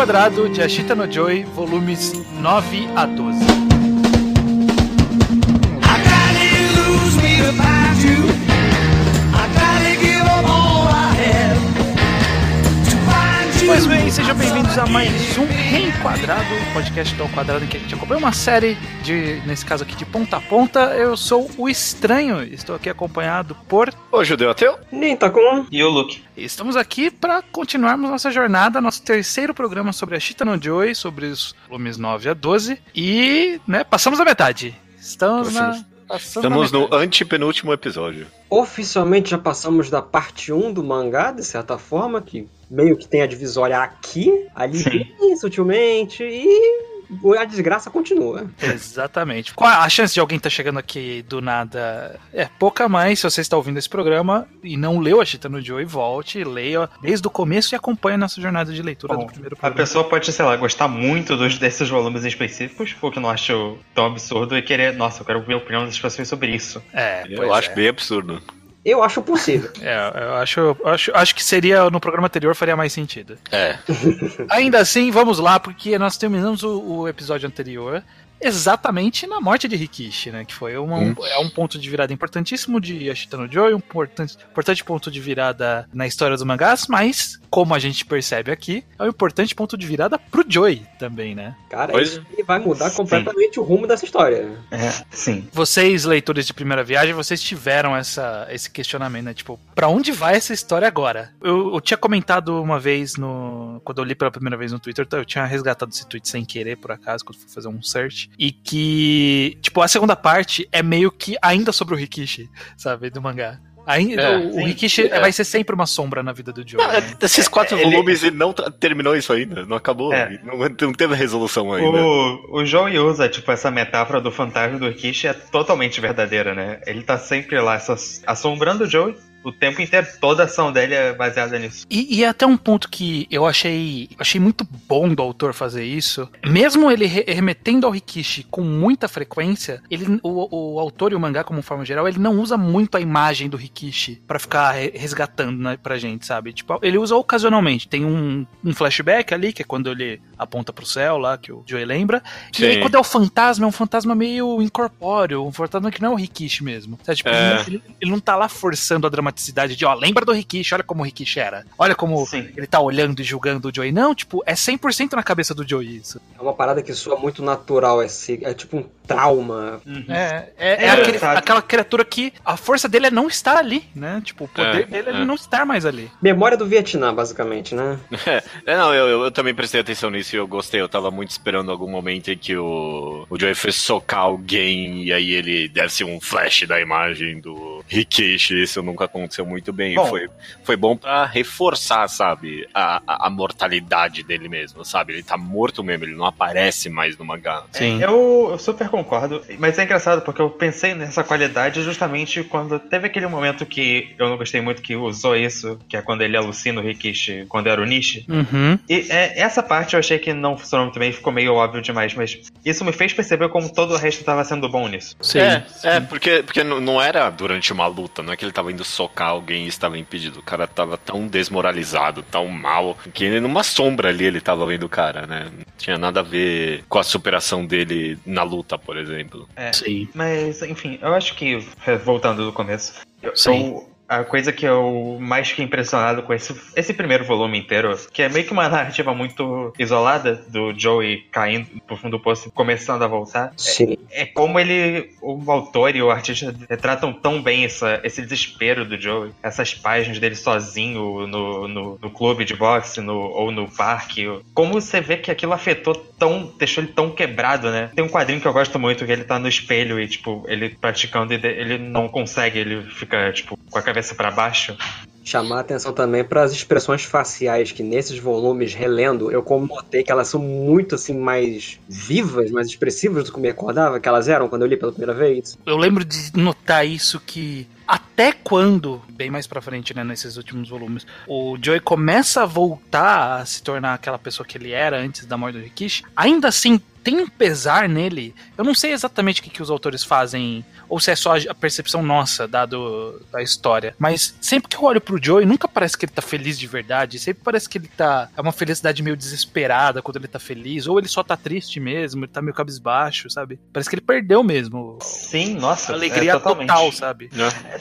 Quadrado de Ashita no Joy, volumes 9 a 12. A mais um Reenquadrado, podcast do Quadrado em que a gente acompanha uma série de, nesse caso aqui, de ponta a ponta. Eu sou o Estranho, estou aqui acompanhado por... O Judeu Ateu. Nem tá com E o Luke. Estamos aqui para continuarmos nossa jornada, nosso terceiro programa sobre a Shita no Joy, sobre os volumes 9 a 12. E, né, passamos a metade. Estamos na... Passamos. passamos Estamos no antepenúltimo episódio. Oficialmente já passamos da parte 1 do mangá, de certa forma, que meio que tem a divisória aqui, ali Sim. bem sutilmente, e a desgraça continua. Exatamente. Qual a chance de alguém estar chegando aqui do nada? É pouca mais se você está ouvindo esse programa e não leu a Chita no Joy, volte, leia desde o começo e acompanhe a nossa jornada de leitura Bom, do primeiro A programa. pessoa pode, sei lá, gostar muito dos, desses volumes específicos, porque não acho tão absurdo, e querer, nossa, eu quero ver a opinião das pessoas sobre isso. É, Eu acho é. bem absurdo. Eu acho possível. É, eu acho, acho, acho que seria no programa anterior faria mais sentido. É. Ainda assim, vamos lá, porque nós terminamos o, o episódio anterior exatamente na morte de Rikishi, né? Que foi uma- um, é um ponto de virada importantíssimo de Ashita no Joy, um importante, importante ponto de virada na história dos mangás, mas, como a gente percebe aqui, é um importante ponto de virada pro Joy também, né? Cara, Pois- ele vai mudar Sim. completamente o rumo dessa história. É, sim. Vocês, leitores de primeira viagem, vocês tiveram essa, esse questionamento, né? Tipo, pra onde vai essa história agora? Eu, eu tinha comentado uma vez no. Quando eu li pela primeira vez no Twitter, eu tinha resgatado esse tweet sem querer, por acaso, quando fui fazer um search. E que, tipo, a segunda parte é meio que ainda sobre o Rikishi, sabe? Do mangá. Ainda, É, o. Rikishi É. vai ser sempre uma sombra na vida do Joe. Não, é, né? desses quatro ele- volumes ele não tra- terminou isso ainda. Não acabou. É. Não, não teve resolução ainda. O, o Joey usa, tipo, essa metáfora do fantasma do Rikishi é totalmente verdadeira, né? Ele tá sempre lá asso- assombrando o Joey o tempo inteiro. Toda a ação dele é baseada nisso. E, e é até um ponto que eu achei, achei muito bom do autor fazer isso. Mesmo ele re- remetendo ao Rikishi com muita frequência, ele, o, o autor e o mangá, como forma geral, ele não usa muito a imagem do Rikishi pra ficar re- resgatando né, pra gente, sabe? Tipo, ele usa ocasionalmente. Tem um, um flashback ali, que é quando ele aponta pro céu lá, que o Joey lembra. E aí, Sim. quando é o fantasma, é um fantasma meio incorpóreo, um fantasma que não é o Rikishi mesmo. Sabe? Tipo, É. ele, ele não tá lá forçando a dramaticidade de, ó, lembra do Rikishi, olha como o Rikishi era. Olha como Sim. ele tá olhando e julgando o Joey. Não, tipo, é 100% na cabeça do Joey isso. É uma parada que soa muito natural, é, é tipo um trauma. Uhum. É, é, é É aquele- aquela criatura que a força dele é não estar ali, né? Tipo, o poder É, dele é é. não estar mais ali. Memória do Vietnã, basicamente, né? É, não, eu, eu, eu também prestei atenção nisso e eu gostei. Eu tava muito esperando algum momento em que o, o Joey fosse socar alguém e aí ele desse um flash da imagem do Rikishi. Isso nunca aconteceu muito bem. Bom. Foi, foi bom pra reforçar, sabe, a, a, a mortalidade dele mesmo, sabe? Ele tá morto mesmo, ele não aparece mais no mangá. Sim. Eu, eu super concordo, mas é engraçado porque eu pensei nessa qualidade justamente quando teve aquele momento que eu não gostei muito que usou isso, que é quando ele alucina o Rikishi quando era o Nishi. Uhum. E é, essa parte eu achei que não funcionou muito bem, ficou meio óbvio demais, mas isso me fez perceber como todo o resto tava sendo bom nisso. Sim. É, é porque, porque não não era durante uma luta, não é que ele tava indo socar alguém e estava impedido. O cara tava tão desmoralizado, tão mal, que ele numa sombra ali ele tava vendo o cara, né? Não tinha nada a ver com a superação dele na luta, por exemplo. É. Sim. Mas, enfim, eu acho que, voltando do começo, eu, Sim. eu- a coisa que eu mais fiquei impressionado com esse, esse primeiro volume inteiro, que é meio que uma narrativa muito isolada do Joey caindo pro fundo do poço e começando a voltar, Sim. é como ele, o autor e o artista retratam tão bem essa, esse desespero do Joey, essas páginas dele sozinho no, no, no clube de boxe no, ou no parque. Como você vê que aquilo afetou tão. deixou ele tão quebrado, né? Tem um quadrinho que eu gosto muito que ele tá no espelho e, tipo, ele praticando e ele não consegue, ele fica, tipo, com a cabeça pra baixo. Chamar a atenção também para as expressões faciais, que nesses volumes, relendo, eu como notei que elas são muito assim mais vivas, mais expressivas do que eu me recordava que elas eram quando eu li pela primeira vez. Eu lembro de notar isso que até quando, bem mais pra frente, né, nesses últimos volumes, o Joey começa a voltar a se tornar aquela pessoa que ele era antes da morte do Rikishi, ainda assim tem um pesar nele. Eu não sei exatamente o que, que os autores fazem, ou se é só a percepção nossa, dado da história. Mas sempre que eu olho pro Joey, nunca parece que ele tá feliz de verdade. Sempre parece que ele tá. É uma felicidade meio desesperada quando ele tá feliz. Ou ele só tá triste mesmo, ele tá meio cabisbaixo, sabe? Parece que ele perdeu mesmo. Sim, nossa. A alegria é, total, sabe?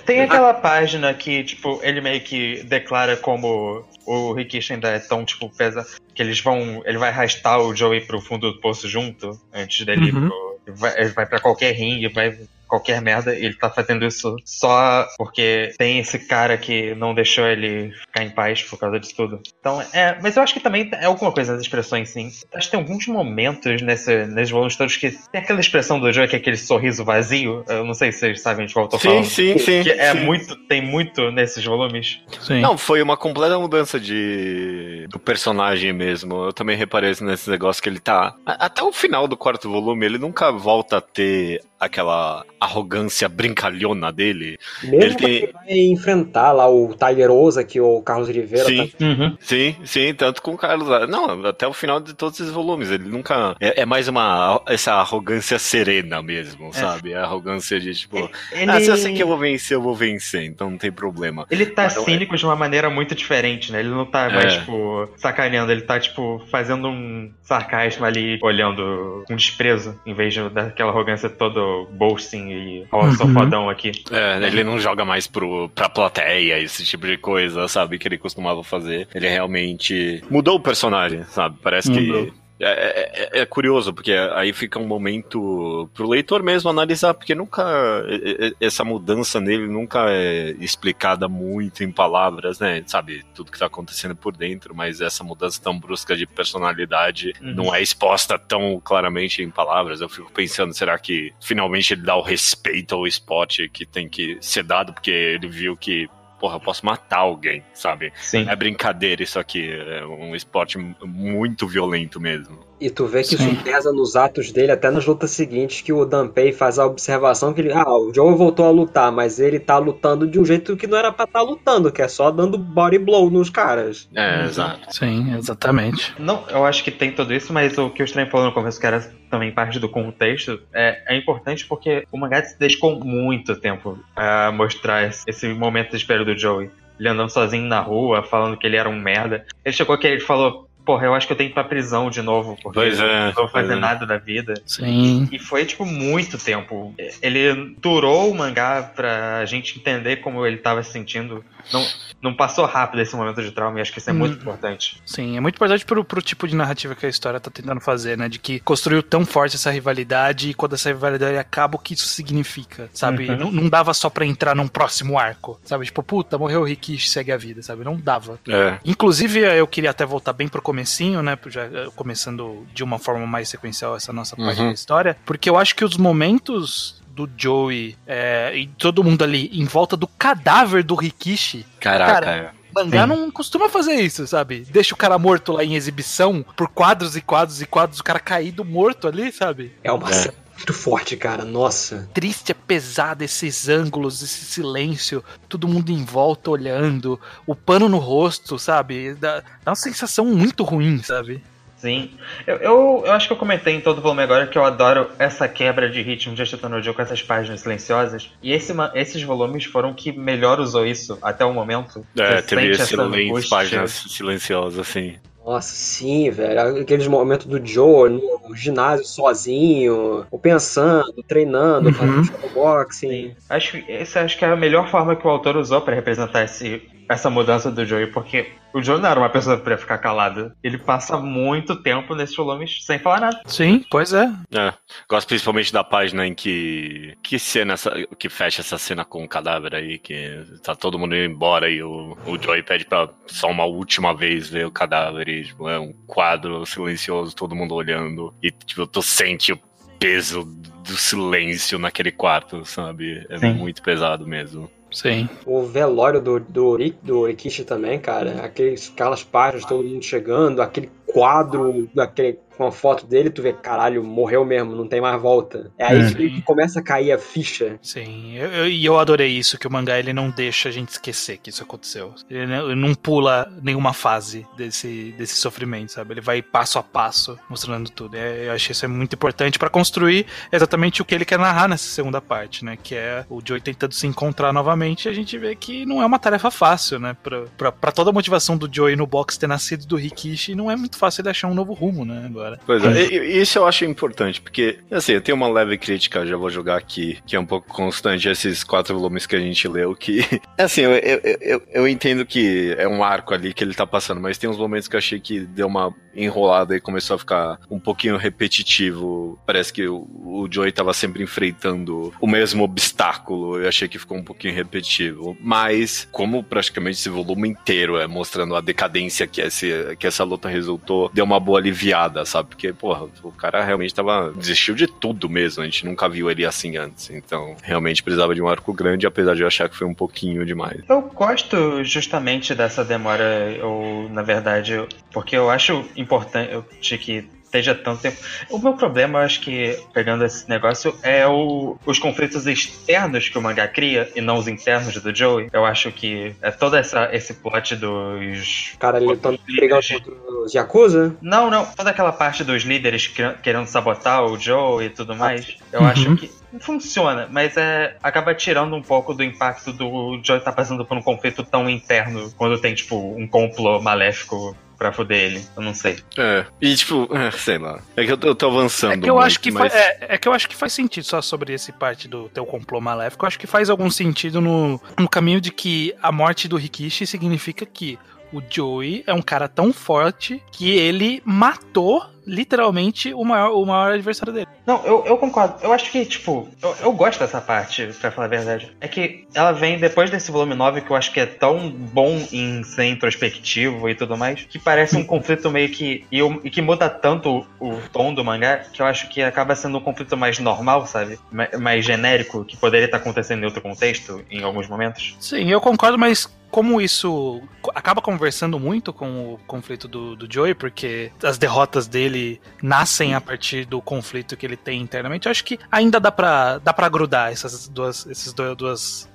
Tem aquela página que, tipo, ele meio que declara como o Rikishi ainda é tão, tipo, pesa. Que eles vão. Ele vai arrastar o Joey pro fundo do poço junto, antes dele ir Uhum. pro. Vai, ele vai pra qualquer ringue, vai qualquer merda, e ele tá fazendo isso só porque tem esse cara que não deixou ele ficar em paz por causa disso tudo. Então, é. Mas eu acho que também é alguma coisa nas expressões, sim. Acho que tem alguns momentos nesse, nesses volumes todos que tem aquela expressão do Joey que é aquele sorriso vazio. Eu não sei se vocês sabem de qual eu tô Sim, falando. sim, sim. Que é sim. muito. Tem muito nesses volumes. Sim. Não, foi uma completa mudança de do personagem mesmo. Eu também reparei nesse negócio que ele tá. Até o final do quarto volume, ele nunca volta a ter aquela arrogância brincalhona dele. Mesmo Ele tem- ele vai enfrentar lá o Tiger Oza, que o Carlos Oliveira Sim. tá Uhum. Sim, sim, tanto com o Carlos. Não, até o final de todos esses volumes. Ele nunca. É, é mais uma. Essa arrogância serena mesmo, sabe? A arrogância de tipo. Ele, Ah, se eu sei que eu vou vencer, eu vou vencer, então não tem problema. ele tá é. cínico de uma maneira muito diferente, né? Ele não tá É. mais, tipo, sacaneando, ele tá, tipo, fazendo um sarcasmo ali, olhando com desprezo, em vez de daquela arrogância todo boasting e sou Uhum. aqui. É, ele não joga mais pro, pra plateia, esse tipo de coisa, sabe? Que ele costumava fazer. Ele realmente mudou o personagem, sabe? Parece Mudou. que. É, é- é curioso, porque aí fica um momento pro leitor mesmo analisar, porque nunca. é- é- Essa mudança nele nunca é explicada muito em palavras, né? Sabe, tudo que tá acontecendo por dentro, mas essa mudança tão brusca de personalidade Uhum. não é exposta tão claramente em palavras. Eu fico pensando, será que finalmente ele dá o respeito ao esporte que tem que ser dado, porque ele viu que. Porra, eu posso matar alguém, sabe? Sim. É brincadeira isso aqui. É um esporte muito violento mesmo. E tu vê que Sim. isso pesa nos atos dele, até nas lutas seguintes, que o Danpei faz a observação que ele. Ah, o Joe voltou a lutar, mas ele tá lutando de um jeito que não era pra estar lutando, que é só dando body blow nos caras. É, exato. Sim, exatamente. Não, eu acho que tem tudo isso, mas o que o Estranho falou no começo, que era também parte do contexto, é, é importante porque o mangá se dedicou muito tempo a mostrar esse, esse momento de espera do Joey. Ele andando sozinho na rua, falando que ele era um merda. Ele chegou aqui e ele falou, porra, eu acho que eu tenho que ir pra prisão de novo, porque Pois é, não vou fazer é. nada da vida. Sim. E foi, tipo, muito tempo. Ele durou o mangá pra gente entender como ele tava se sentindo. Não, não passou rápido esse momento de trauma e acho que isso é muito Hum. importante. Sim, é muito importante pro, pro tipo de narrativa que a história tá tentando fazer, né? De que construiu tão forte essa rivalidade e quando essa rivalidade acaba, o que isso significa, sabe? Uhum. Não, não dava só pra entrar num próximo arco, sabe? Tipo, puta, morreu o Rikishi, segue a vida, sabe? Não dava. É. Inclusive, eu queria até voltar bem pro comecinho, né? Já eh, começando de uma forma mais sequencial essa nossa parte Uhum. da história, porque eu acho que os momentos do Joey é, e todo mundo ali em volta do cadáver do Rikishi Caraca, Cara, é. Mangá Sim. não costuma fazer isso, sabe? Deixa o cara morto lá em exibição por quadros e quadros e quadros, o cara caído morto ali, sabe? É uma É. muito forte, cara. Nossa. Triste, é pesado esses ângulos, esse silêncio, todo mundo em volta olhando, o pano no rosto, sabe? Dá, dá uma sensação muito ruim, sabe? Sim. Eu, eu, eu acho que eu comentei em todo o volume agora que eu adoro essa quebra de ritmo de Ashita no Joe com essas páginas silenciosas. E esse, ma- esses volumes foram que melhor usou isso até o momento. É, Você teve excelentes angústia. páginas silenciosas, assim. Nossa, sim, velho. Aqueles momentos do Joe no ginásio sozinho, ou pensando, treinando, Uhum. fazendo shadowboxing. Acho, que essa acho que é a melhor forma que o autor usou pra representar esse, essa mudança do Joey, porque o Joey não era uma pessoa pra ficar calada. Ele passa muito tempo nesses volumes sem falar nada. Sim, pois é. É, gosto principalmente da página em que que cena essa, que fecha essa cena com o cadáver aí, que tá todo mundo indo embora e o, o Joey pede pra só uma última vez ver o cadáver e tipo, é um quadro silencioso, todo mundo olhando e tipo, tu sente o peso do silêncio naquele quarto, sabe? É Sim. muito pesado mesmo. Sim. O velório do, do, do Rikishi também, cara. Aqueles, aquelas páginas, todo mundo chegando, aquele quadro, aquele com a foto dele, tu vê, caralho, morreu mesmo, não tem mais volta. É aí que começa a cair a ficha. Sim, e eu, eu, eu, adorei isso, que o mangá ele não deixa a gente esquecer que isso aconteceu. Ele não, ele não pula nenhuma fase desse, desse sofrimento, sabe? Ele vai passo a passo mostrando tudo. É, eu achei isso é muito importante para construir exatamente o que ele quer narrar nessa segunda parte, né? Que é o Joey tentando se encontrar novamente e a gente vê que não é uma tarefa fácil, né? Pra, pra, pra toda a motivação do Joey no box ter nascido do Rikishi, não é muito fácil ele achar um novo rumo, né? Agora. Pois é, e, isso eu acho importante, porque, assim, eu tenho uma leve crítica, já vou jogar aqui, que é um pouco constante, esses quatro volumes que a gente leu, que, assim, eu, eu, eu, eu entendo que é um arco ali que ele tá passando, mas tem uns momentos que eu achei que deu uma enrolada e começou a ficar um pouquinho repetitivo. Parece que o, o Joey tava sempre enfrentando o mesmo obstáculo. Eu achei que ficou um pouquinho repetitivo. Mas, como praticamente esse volume inteiro é mostrando a decadência que, esse, que essa luta resultou, deu uma boa aliviada, sabe? Porque, porra, o cara realmente tava. desistiu de tudo mesmo. A gente nunca viu ele assim antes. Então, realmente precisava de um arco grande, apesar de eu achar que foi um pouquinho demais. Eu gosto justamente dessa demora, ou na verdade, porque eu acho importante que esteja tanto tempo. O meu problema, eu acho que, pegando esse negócio, é o, os conflitos externos que o mangá cria e não os internos do Joey. Eu acho que é todo essa, esse plot dos. Cara, ele tá brigando contra os Yakuza? Não, não. Toda aquela parte dos líderes querendo sabotar o Joe e tudo mais. Eu uhum. acho que funciona, mas é acaba tirando um pouco do impacto do Joey estar tá passando por um conflito tão interno quando tem, tipo, um complô maléfico pra foder ele. Eu não sei. É. E tipo, é, sei lá. É que eu tô, eu tô avançando. É que eu muito, acho que mas... faz, é, é, que eu acho que faz sentido só sobre esse parte do teu complô maléfico. Eu acho que faz algum sentido no, no caminho de que a morte do Rikishi significa que o Joey é um cara tão forte que ele matou literalmente o maior, o maior adversário dele. Não, eu, eu concordo. Eu acho que, tipo, eu, eu gosto dessa parte, pra falar a verdade. É que ela vem depois desse volume 9 que eu acho que é tão bom em ser introspectivo e tudo mais, que parece um conflito meio que. E, e que muda tanto o, o tom do mangá que eu acho que acaba sendo um conflito mais normal, sabe? Mais, mais genérico, que poderia estar acontecendo em outro contexto em alguns momentos. Sim, eu concordo, mas como isso acaba conversando muito com o conflito do, do Joey, porque as derrotas dele nascem a partir do conflito que ele tem internamente, eu acho que ainda dá pra, dá pra grudar essas duas, esses dois, duas,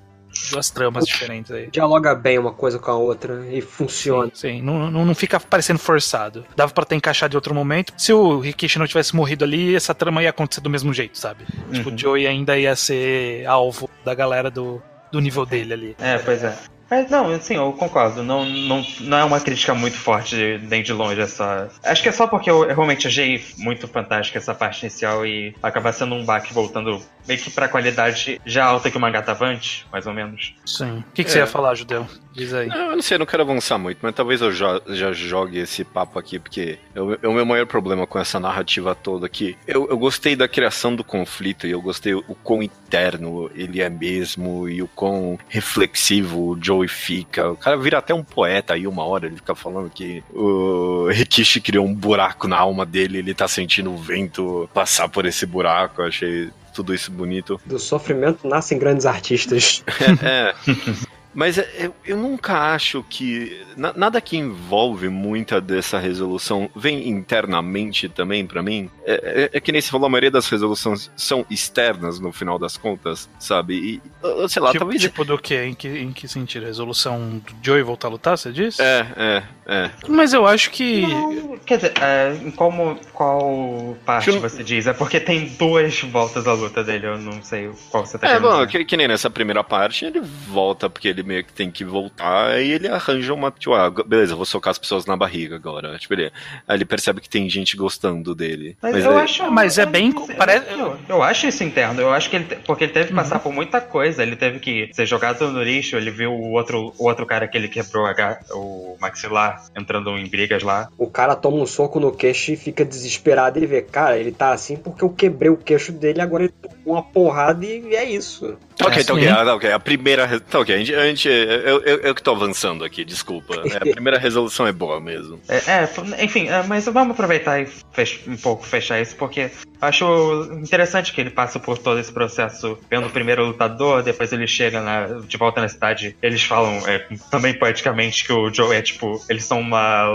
duas tramas diferentes aí. Dialoga bem uma coisa com a outra e funciona. Sim, sim. Não, não, não, fica parecendo forçado. Dava pra ter encaixado de outro momento. Se o Rikishi não tivesse morrido ali, essa trama ia acontecer do mesmo jeito, sabe? Uhum. Tipo, o. Joey ainda ia ser alvo da galera do, do nível dele ali. É, pois é. Mas não, assim, eu concordo. Não, não, não é uma crítica muito forte nem de longe essa. Acho que é só porque eu, realmente achei muito fantástica essa parte inicial e acaba sendo um baque voltando meio que pra qualidade já alta que o mangá tava antes, mais ou menos. Sim. O que, que é. você ia falar, Judeu? Diz aí. Não, eu não sei, eu não quero avançar muito, mas talvez eu já, já jogue esse papo aqui, porque é o meu maior problema com essa narrativa toda aqui. Eu, eu gostei da criação do conflito e eu gostei o quão interno ele é mesmo e o quão reflexivo o Joe Joey fica. O cara vira até um poeta aí uma hora, ele fica falando que o Rikishi criou um buraco na alma dele, ele tá sentindo o vento passar por esse buraco. Eu achei tudo isso bonito. Do sofrimento nascem grandes artistas. é. é. Mas é, eu, eu nunca acho que. Na, nada que envolve muita dessa resolução vem internamente também para mim. É, é, é, que nem se falou, a maioria das resoluções são externas no final das contas, sabe? E, sei lá, tipo, talvez. Tipo do que? Em que, em que sentido? A resolução do Joey voltar a lutar, você disse? É, é, é. Mas eu acho que. Não, quer dizer, é, em como, qual parte eu... você diz? É porque tem duas voltas à luta dele, eu não sei qual você tá É, bom, que, que nem nessa primeira parte, ele volta porque ele meio que tem que voltar, aí ele arranja uma, tipo, ah, beleza, vou socar as pessoas na barriga agora. Tipo, ele, aí ele percebe que tem gente gostando dele. Mas, mas eu ele... acho, mas é bem, parece... eu, eu acho isso interno, eu acho que ele, porque ele teve que uhum. passar por muita coisa, ele teve que ser jogado no lixo, ele viu o outro, o outro cara que ele quebrou o maxilar entrando em brigas lá. O cara toma um soco no queixo e fica desesperado, ele vê, cara, ele tá assim porque eu quebrei o queixo dele, agora ele tomou uma porrada e é isso. Tá ok, é tá ok, assim. ah, ok. A primeira. Tá ok, a gente. A gente eu, eu, eu que tô avançando aqui, desculpa. É, a primeira resolução é boa mesmo. É, é enfim, é, mas vamos aproveitar e fech, um pouco fechar isso, porque acho interessante que ele passa por todo esse processo vendo o primeiro lutador, depois ele chega na, de volta na cidade. Eles falam é, também poeticamente que o Joe é tipo. Ele eles são uma.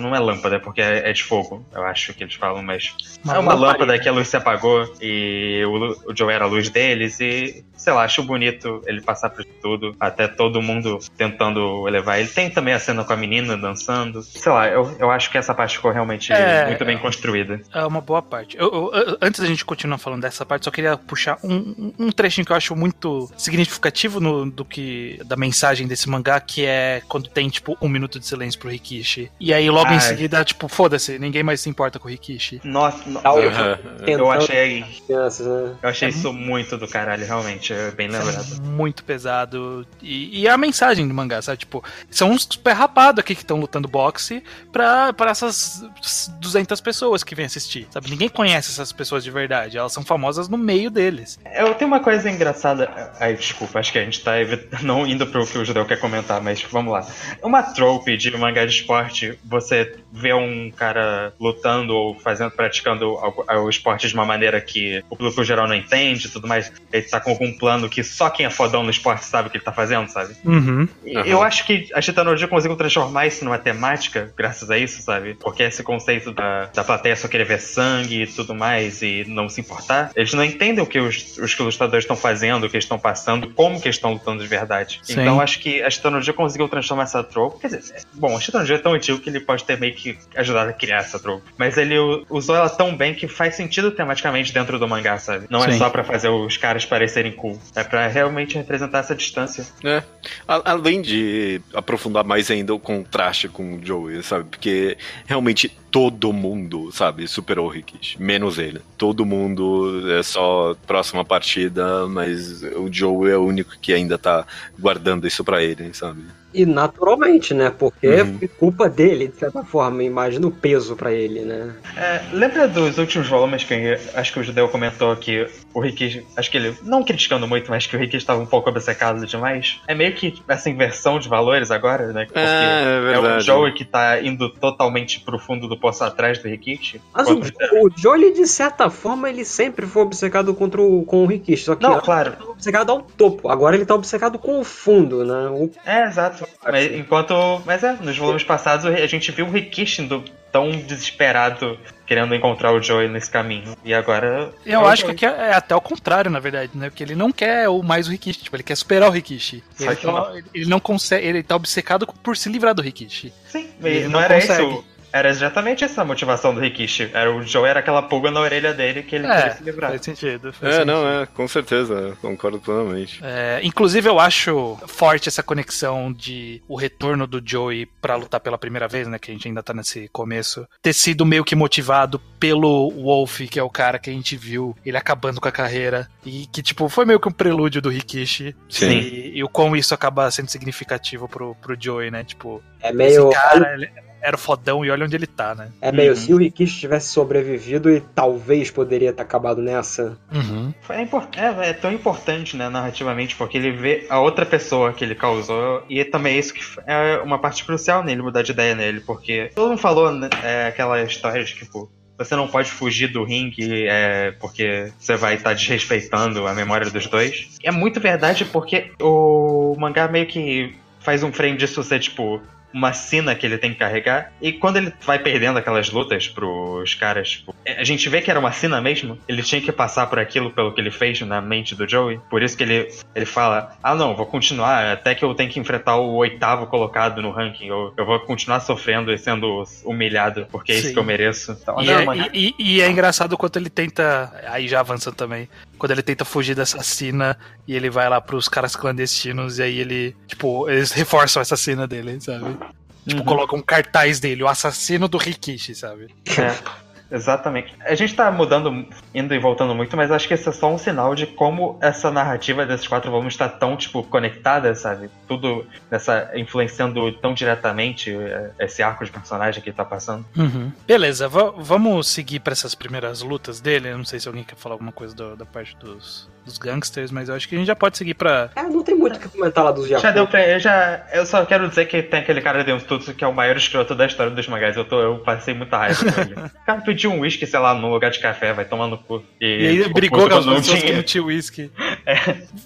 Não é lâmpada, porque é, é de fogo, eu acho que eles falam, mas. Uma é uma lâmpada que a luz se apagou e o, o Joe era a luz deles e, sei lá, acho bonito ele passar por tudo, até todo mundo tentando elevar ele. Tem também a cena com a menina dançando. Sei lá, eu, eu acho que essa parte ficou realmente É. muito bem construída. É uma boa parte. Eu- eu- antes da gente continuar falando dessa parte, só queria puxar um, um trechinho que eu acho muito significativo no, do que da mensagem desse mangá, que é quando tem, tipo, um minuto de silêncio pro Rikishi. E aí, logo em Ai. seguida, tipo, foda-se, ninguém mais se importa com o Rikishi. Nossa, no- Tá, eu- eu achei, né? eu achei isso muito do caralho, realmente, é bem lembrado. Muito pesado. E, e a mensagem do mangá, sabe? Tipo, são uns pé rapado aqui que estão lutando boxe pra, pra essas 200 pessoas que vêm assistir, sabe? Ninguém conhece essas pessoas de verdade. Elas são famosas no meio deles. Eu tenho uma coisa engraçada. Ai, desculpa, acho que a gente tá não indo pro que o Judeu quer comentar, mas vamos lá. Uma trope de mangá de esporte, você vê um cara lutando ou fazendo, praticando o esporte de uma maneira que o público geral não entende e tudo mais. Ele tá com algum plano que só quem é fodão no esporte sabe o que ele tá fazendo, sabe? Uhum. Aham. Eu acho que a Titanologia conseguiu transformar isso numa temática, graças a isso, sabe? Porque esse conceito da, da plateia só querer ver sangue e tudo mais e não se importar, eles não entendem o que os, os lutadores estão fazendo, o que eles estão passando, como que eles estão lutando de verdade. Sim. Então acho que a Titanologia conseguiu transformar essa trope. Quer dizer, é- bom, a Titanologia é tão antigo que ele pode ter meio que ajudado a criar essa trope. Mas ele usou ela tão bem que faz sentido tematicamente dentro do mangá, sabe? Não é Sim. só pra fazer os caras parecerem cool. É pra realmente representar essa distância. É. A- Além de aprofundar mais ainda o contraste com o Joey, sabe? Porque realmente todo mundo, sabe, superou o Rikishi. Menos ele. Todo mundo é só próxima partida, mas o Joey é o único que ainda tá guardando isso pra ele, sabe? E naturalmente, né? Porque Uhum. é culpa dele, de certa forma. Imagina o peso pra ele, né? É, lembra dos últimos volumes que acho que o Judeu comentou que o Ricky, acho que ele, não criticando muito, mas que o Ricky estava um pouco obcecado demais? É meio que essa inversão de valores agora, né? Porque É, é o verdade. Joey que tá indo totalmente pro fundo do poço atrás do Rikishi. Mas o, o Jolie, de certa forma, ele sempre foi obcecado contra o, com o Rikishi. Só que Não, claro. ele tava obcecado ao topo. Agora ele tá obcecado com o fundo, né? O- É, exato. Mas, enquanto. Mas é, nos volumes passados a gente viu o Rikishi indo tão desesperado querendo encontrar o Joey nesse caminho. E agora. Eu é acho que Joey. aqui é até o contrário, na verdade, né? Porque ele não quer o mais o Rikishi, tipo, ele quer superar o Rikishi. Só Ele, que tá- não. ele não consegue, ele tá obcecado por se livrar do Rikishi. Sim, Ele não não, era consegue. isso. Era exatamente essa a motivação do Rikishi. Era o Joe era aquela pulga na orelha dele que ele queria se livrar. faz sentido. faz É, sentido. não, é, com certeza, concordo plenamente. É, inclusive, eu acho forte essa conexão de o retorno do Joey pra lutar pela primeira vez, né? Que a gente ainda tá nesse começo. Ter sido meio que motivado pelo Wolf, que é o cara que a gente viu ele acabando com a carreira. E que, tipo, foi meio que um prelúdio do Rikishi. Sim. E, e o quão isso acaba sendo significativo pro, pro Joey, né? Tipo, É meio. esse cara ele era o fodão e olha onde ele tá, né? É meio Uhum. se o Rikishi tivesse sobrevivido e talvez poderia ter acabado nessa. Uhum. Foi impor- é, é tão importante, né, narrativamente, porque ele vê a outra pessoa que ele causou, e também é isso que é uma parte crucial nele, mudar de ideia nele, porque todo mundo falou né, é, aquela história de tipo. Você não pode fugir do ringue é, porque você vai estar desrespeitando a memória dos dois. E é muito verdade porque o mangá meio que faz um frame disso ser tipo uma sina que ele tem que carregar. E quando ele vai perdendo aquelas lutas pros caras, tipo, a gente vê que era uma sina mesmo. Ele tinha que passar por aquilo pelo que ele fez na mente do Joey. Por isso que ele, ele fala: Ah, não, vou continuar até que eu tenho que enfrentar o oitavo colocado no ranking. Eu, eu vou continuar sofrendo e sendo humilhado, porque é isso Sim. que eu mereço. Então, E não, é, e- e é engraçado o quanto ele tenta. Aí já avançando também. Quando ele tenta fugir dessa cena e ele vai lá pros caras clandestinos e aí ele. Tipo, eles reforçam essa cena dele, sabe? Tipo, Uhum. colocam um cartaz dele, o assassino do Rikishi, sabe? É, exatamente. A gente tá mudando, indo e voltando muito, mas acho que esse é só um sinal de como essa narrativa desses quatro volumes tá tão, tipo, conectada, sabe? Tudo nessa. influenciando tão diretamente é, esse arco de personagem que tá passando. Uhum. Beleza, va- vamos seguir pra essas primeiras lutas dele. Eu não sei se alguém quer falar alguma coisa do- da parte dos, dos gangsters, mas eu acho que a gente já pode seguir pra. É, não tem muito o que comentar lá dos Já Yakuza. deu pra. Eu, já, eu só quero dizer que tem aquele cara dentro de tudo que é o maior escroto da história dos mangás. Eu, tô, eu passei muita raiva com ele. O cara pediu um uísque, sei lá, no lugar de café, vai tomar no cu. E, E aí brigou com as pessoas que não tinha whisky.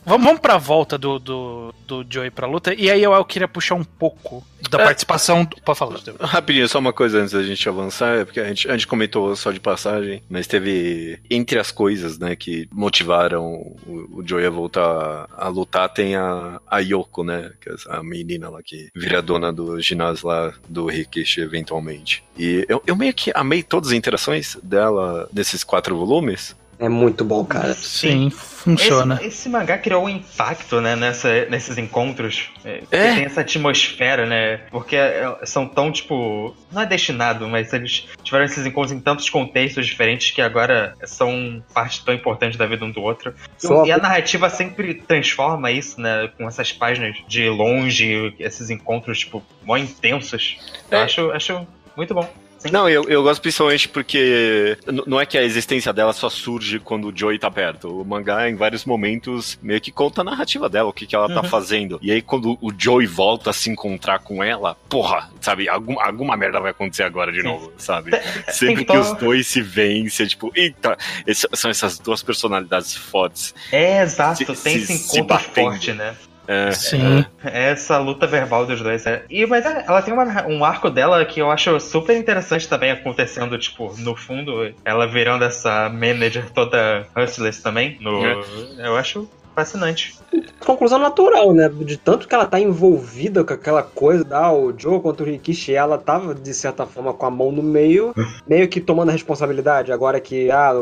Vamos, vamos pra volta do, do, do Joey pra luta. E aí eu, eu queria puxar um pouco da participação. Do... Pode falar, Estevam. Rapidinho, só uma coisa antes da gente avançar, é porque a gente, a gente comentou só de passagem, mas teve entre as coisas, né, que motivaram o, o Joey a voltar a lutar, tem a, a Yoko, né, que é a menina lá que vira dona do ginásio lá do Rikishi eventualmente. E eu, eu meio que amei todas as interações dela nesses quatro volumes, É muito bom, cara. Sim, funciona. Esse, esse mangá criou um impacto, né, nessa, nesses encontros. É, É. Tem essa atmosfera, né? Porque é, são tão, tipo. Não é destinado, mas eles tiveram esses encontros em tantos contextos diferentes que agora são parte tão importante da vida um do outro. E- Só- E a narrativa sempre transforma isso, né? Com essas páginas de longe, esses encontros, tipo, mó intensos. Eu É. acho, acho muito bom. Não, eu, eu gosto principalmente porque não é que a existência dela só surge quando o Joey tá perto. O mangá, em vários momentos, meio que conta a narrativa dela, o que, que ela tá Uhum. fazendo. E aí, quando o Joey volta a se encontrar com ela, porra, sabe, algum, alguma merda vai acontecer agora de Sim. novo, sabe? Sempre que to- os dois se veem, você, tipo, eita, esse- são essas duas personalidades fortes. É, exato. Se- tem se- esse se encontro forte, né? É, Sim. É Essa luta verbal dos dois. É. E, mas é, ela tem uma- um arco dela que eu acho super interessante também acontecendo, tipo, no fundo, ela virando essa manager toda hustlers também. No, É. Eu acho fascinante. Conclusão natural, né? De tanto que ela tá envolvida com aquela coisa, ah, o Joe contra o Rikishi, ela tava, de certa forma, com a mão no meio, meio que tomando a responsabilidade. Agora que, ah,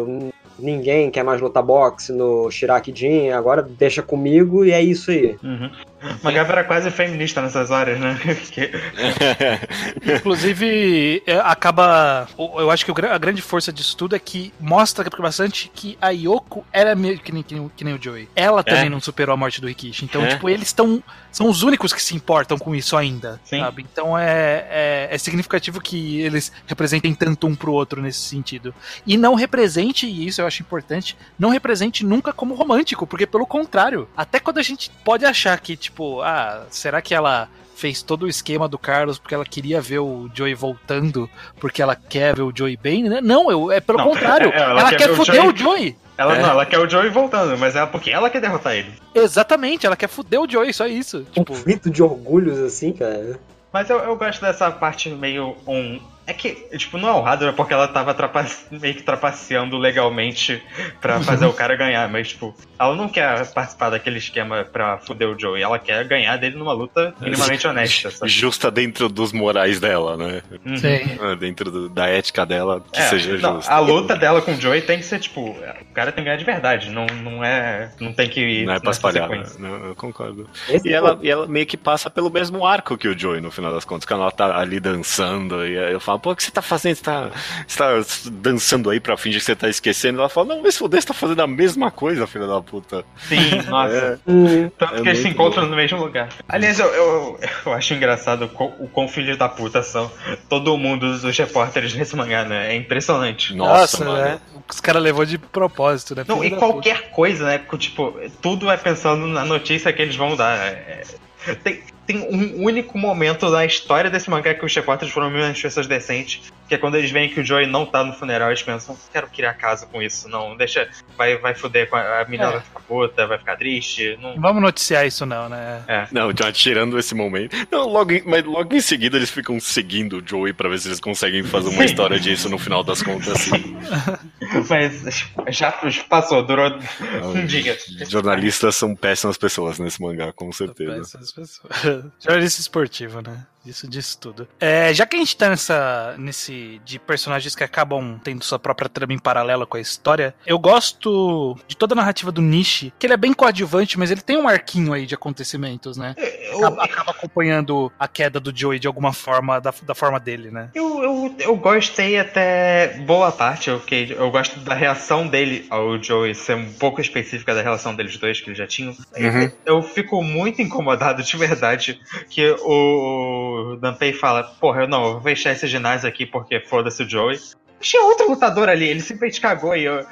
ninguém quer mais lutar boxe no Shiraki Jin, agora deixa comigo e é isso aí. Uhum. Magava era quase feminista nessas horas, né? Que- Inclusive, é, acaba. Eu acho que a grande força disso tudo é que mostra bastante que a Yoko era meio que nem, que nem- que nem o Joey. Ela também É. não superou a morte do Rikishi. Então, É. tipo, eles estão. São os únicos que se importam com isso ainda. Sim. Sabe? Então é, é, é significativo que eles representem tanto um pro outro nesse sentido. E não represente, e isso eu acho importante, não represente nunca como romântico, porque pelo contrário, até quando a gente pode achar que, tipo, ah, será que ela fez todo o esquema do Carlos porque ela queria ver o Joey voltando, porque ela quer ver o Joey bem, né? Não, eu, é pelo Não, contrário. é- é, ela ela, quer quer ver o foder Joey- o Joey. Ela, É. não, ela quer o Joey voltando, mas é porque ela quer derrotar ele. Exatamente, ela quer foder o Joey, só isso. Tipo, Conflito de orgulhos, assim, cara. Mas eu, eu gosto dessa parte meio um. É que, tipo, não é honrado, é porque ela tava trapa- meio que trapaceando legalmente pra fazer o cara ganhar, mas, tipo, ela não quer participar daquele esquema pra foder o Joey, ela quer ganhar dele numa luta minimamente honesta, sabe? Justa dentro dos morais dela, né? Uhum. sim. Ah, Dentro do- da ética dela, que É, seja não, justa. a luta dela com o Joey tem que ser, tipo, o cara tem que ganhar de verdade, não, não é. Não tem que ir Não é pra espalhar, né? sequência. Não, eu concordo. Esse E ela, e ela meio que passa pelo mesmo arco que o Joey, no final das contas, quando ela tá ali dançando, e eu falo, pô, o que você tá fazendo? Você tá, você tá dançando aí pra fingir que você tá esquecendo? Ela fala, não, mas foder, você tá fazendo a mesma coisa, filha da puta. Sim, nossa. Hum, Tanto É que eles se encontram bom. no mesmo lugar. Aliás, eu, eu, eu acho engraçado o quão, o quão filhos da puta são todo mundo dos repórteres nesse mangá, né? É impressionante. Nossa, mano. né? Os caras levou de propósito, né? Não, e qualquer coisa, né? Tipo, tudo é pensando na notícia que eles vão dar. É- Tem, tem um único momento na história desse mangá que os repórteres foram menos pessoas decentes, que é quando eles veem que o Joey não tá no funeral, eles pensam, não quero criar casa com isso, não, deixa, vai, vai foder com a, a menina É. vai ficar puta, vai ficar triste, não... Não vamos noticiar isso, não, né? Não, já tirando esse momento. Não, logo em, mas logo em seguida eles ficam seguindo o Joey pra ver se eles conseguem fazer uma Sim. história disso no final das contas. Assim. Mas já passou, durou um dia. Jornalistas são péssimas pessoas nesse mangá, com certeza. Essas pessoas. Jornalista esportivo, né? Isso diz tudo. É, já que a gente tá nessa, nesse de personagens que acabam tendo sua própria trama em paralelo com a história, eu gosto de toda a narrativa do Nishi, que ele é bem coadjuvante, mas ele tem um arquinho aí de acontecimentos, né? Acaba, acaba acompanhando a queda do Joey de alguma forma, da, da forma dele, né? Eu, eu, eu gostei até boa parte, eu, fiquei, eu gosto da reação dele ao Joey ser um pouco específica da relação deles dois que eles já tinham. Uhum. Eu fico muito incomodado de verdade que o Danpei fala, porra, eu não, eu vou fechar esse ginásio aqui porque foda-se o Joey. Tinha outro lutador ali, ele simplesmente cagou e eu-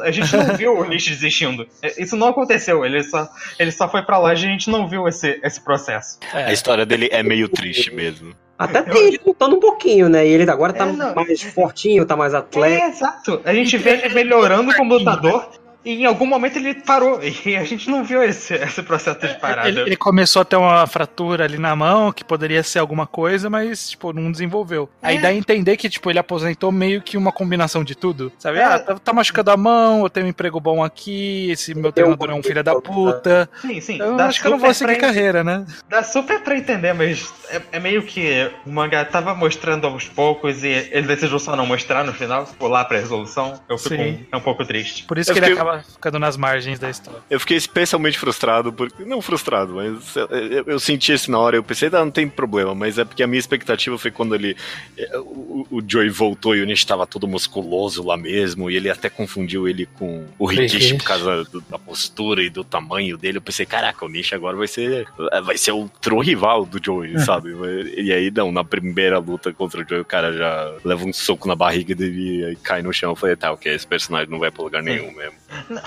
a gente não viu o Nish desistindo. Isso não aconteceu, ele só, ele só foi pra lá e a gente não viu esse, esse processo. É. A história dele é meio triste mesmo. até tem ele lutando um pouquinho, né? E ele agora tá É, mais fortinho, tá mais atleta. É, exato. A gente vê ele melhorando como lutador e em algum momento ele parou. E a gente não viu esse, esse processo de parada. Ele, ele começou a ter uma fratura ali na mão, que poderia ser alguma coisa, mas, tipo, não desenvolveu. Aí É. dá a entender que, tipo, ele aposentou meio que uma combinação de tudo. Sabe? É. Ah, tá, tá machucando a mão, eu tenho um emprego bom aqui, esse meu um treinador é um filho da puta. Sim, sim. Eu dá acho que eu não super vou seguir pra- carreira, né? Dá super pra entender, mas é, é meio que o mangá tava mostrando aos poucos e ele decidiu só não mostrar no final, pular pra resolução. Eu fico Sim. um, um pouco triste. Por isso Eu que ele fiquei- acaba ficando nas margens da história. Eu fiquei especialmente frustrado, porque. Não frustrado, mas eu, eu- eu senti isso na hora. Eu pensei, ah, não tem problema, mas é porque a minha expectativa foi quando ele. eh, O, o Joey voltou e o Nish tava todo musculoso lá mesmo, e ele até confundiu ele com o Rikishi por causa do- da postura e do tamanho dele. Eu pensei, caraca, o Nish agora vai ser. Vai ser o true rival do Joey, sabe? E aí, não, na primeira luta contra o Joey, o cara já leva um soco na barriga dele e cai no chão. Eu falei, tá, ok, esse personagem não vai pra lugar nenhum mesmo.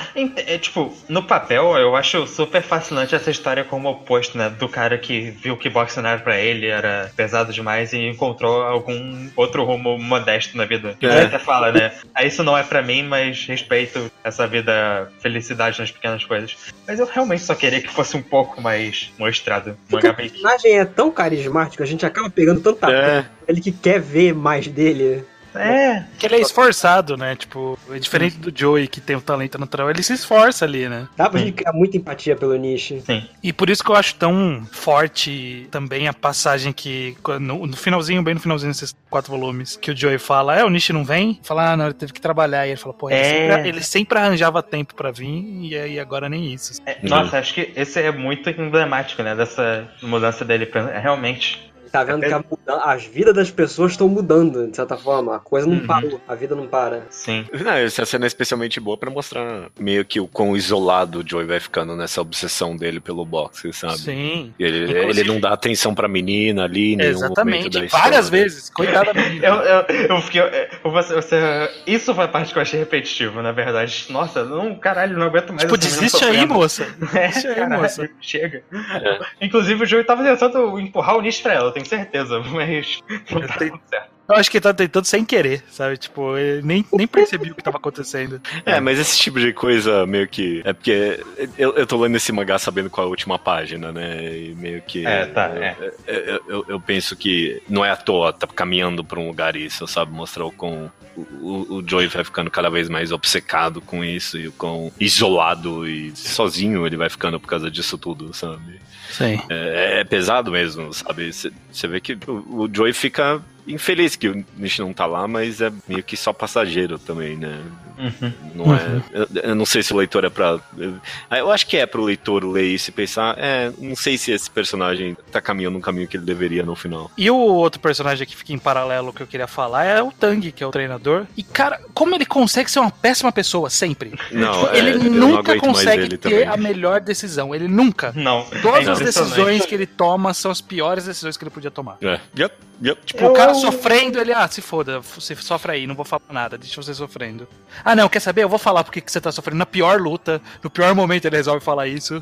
É, tipo, no papel, eu acho super fascinante essa história como oposto, né? Do cara que viu que boxe não era pra ele, era pesado demais e encontrou algum outro rumo modesto na vida. É. Ele até fala, né? Ah, isso não é pra mim, mas respeito essa vida, felicidade nas pequenas coisas. Mas eu realmente só queria que fosse um pouco mais mostrado. Porque mangá o personagem é tão carismático, a gente acaba pegando tanta É. ele que quer ver mais dele. É, Que ele é esforçado, né? Tipo, é diferente do Joey, que tem o talento natural, ele se esforça ali, né? Dá pra gente criar muita empatia pelo Nishi. sim. E por isso que eu acho tão forte também a passagem que, no, no finalzinho, bem no finalzinho desses quatro volumes, que o Joey fala, é, o Nishi não vem? Fala, ah, não, ele teve que trabalhar. E ele fala, pô, ele, É. sempre, ele sempre arranjava tempo pra vir, e aí agora nem isso. É, Nossa, acho que esse é muito emblemático, né? Dessa mudança dele. pra- Realmente. Tá vendo que a as vidas das pessoas estão mudando, de certa forma. A coisa não Uhum. parou, a vida não para. Sim. Não, essa cena é especialmente boa pra mostrar meio que o quão isolado o Joey vai ficando nessa obsessão dele pelo boxe, sabe? Sim. Ele, Inclusive- ele não dá atenção pra menina ali, em nenhum momento Exatamente, da história. várias vezes. Coitada da menina. Eu, eu, eu fiquei. eu- você, você- isso foi a parte que eu achei repetitivo, na verdade. Nossa, não, caralho, não aguento mais. Tipo, menina desiste aí, moça. É, Desiste aí, caralho, moça. Chega. Inclusive, o Joey tava tentando empurrar o nicho pra ela, eu tenho certeza, mas não tá dando certo. Eu acho que ele tá tentando sem querer, sabe? Tipo, ele nem, nem percebi o que tava acontecendo. É, mas esse tipo de coisa meio que. É porque eu, eu tô lendo esse mangá sabendo qual é a última página, né? E meio que. É, tá, é. Eu, eu, eu- eu penso que não é à toa, tá caminhando pra um lugar isso, sabe? Mostrar o quão. O, o, Joey vai ficando cada vez mais obcecado com isso e o quão isolado e sozinho ele vai ficando por causa disso tudo, sabe? Sim. É, é pesado mesmo, sabe? Você vê que o, o Joey fica infeliz que o Nish não tá lá, mas é meio que só passageiro também, né? Uhum. Não é. Eu, eu não sei se o leitor é pra. Eu, eu acho que é pro leitor ler isso e pensar, é, não sei se esse personagem tá caminhando um caminho que ele deveria no final. E o outro personagem que fica em paralelo que eu queria falar é o Tang, que é o treinador. E, cara, como ele consegue ser uma péssima pessoa sempre? Não, Tipo, é, ele nunca consegue ele ter também. a melhor decisão. Ele nunca. Não. Todas é as impressionante. decisões que ele toma são as piores decisões que ele podia tomar. É. Yep, yep. Tipo, Eu- o cara sofrendo, ele, ah, se foda, você sofre aí, não vou falar nada, deixa você sofrendo. Ah, não, quer saber? Eu vou falar porque que você tá sofrendo. Na pior luta, no pior momento ele resolve falar isso.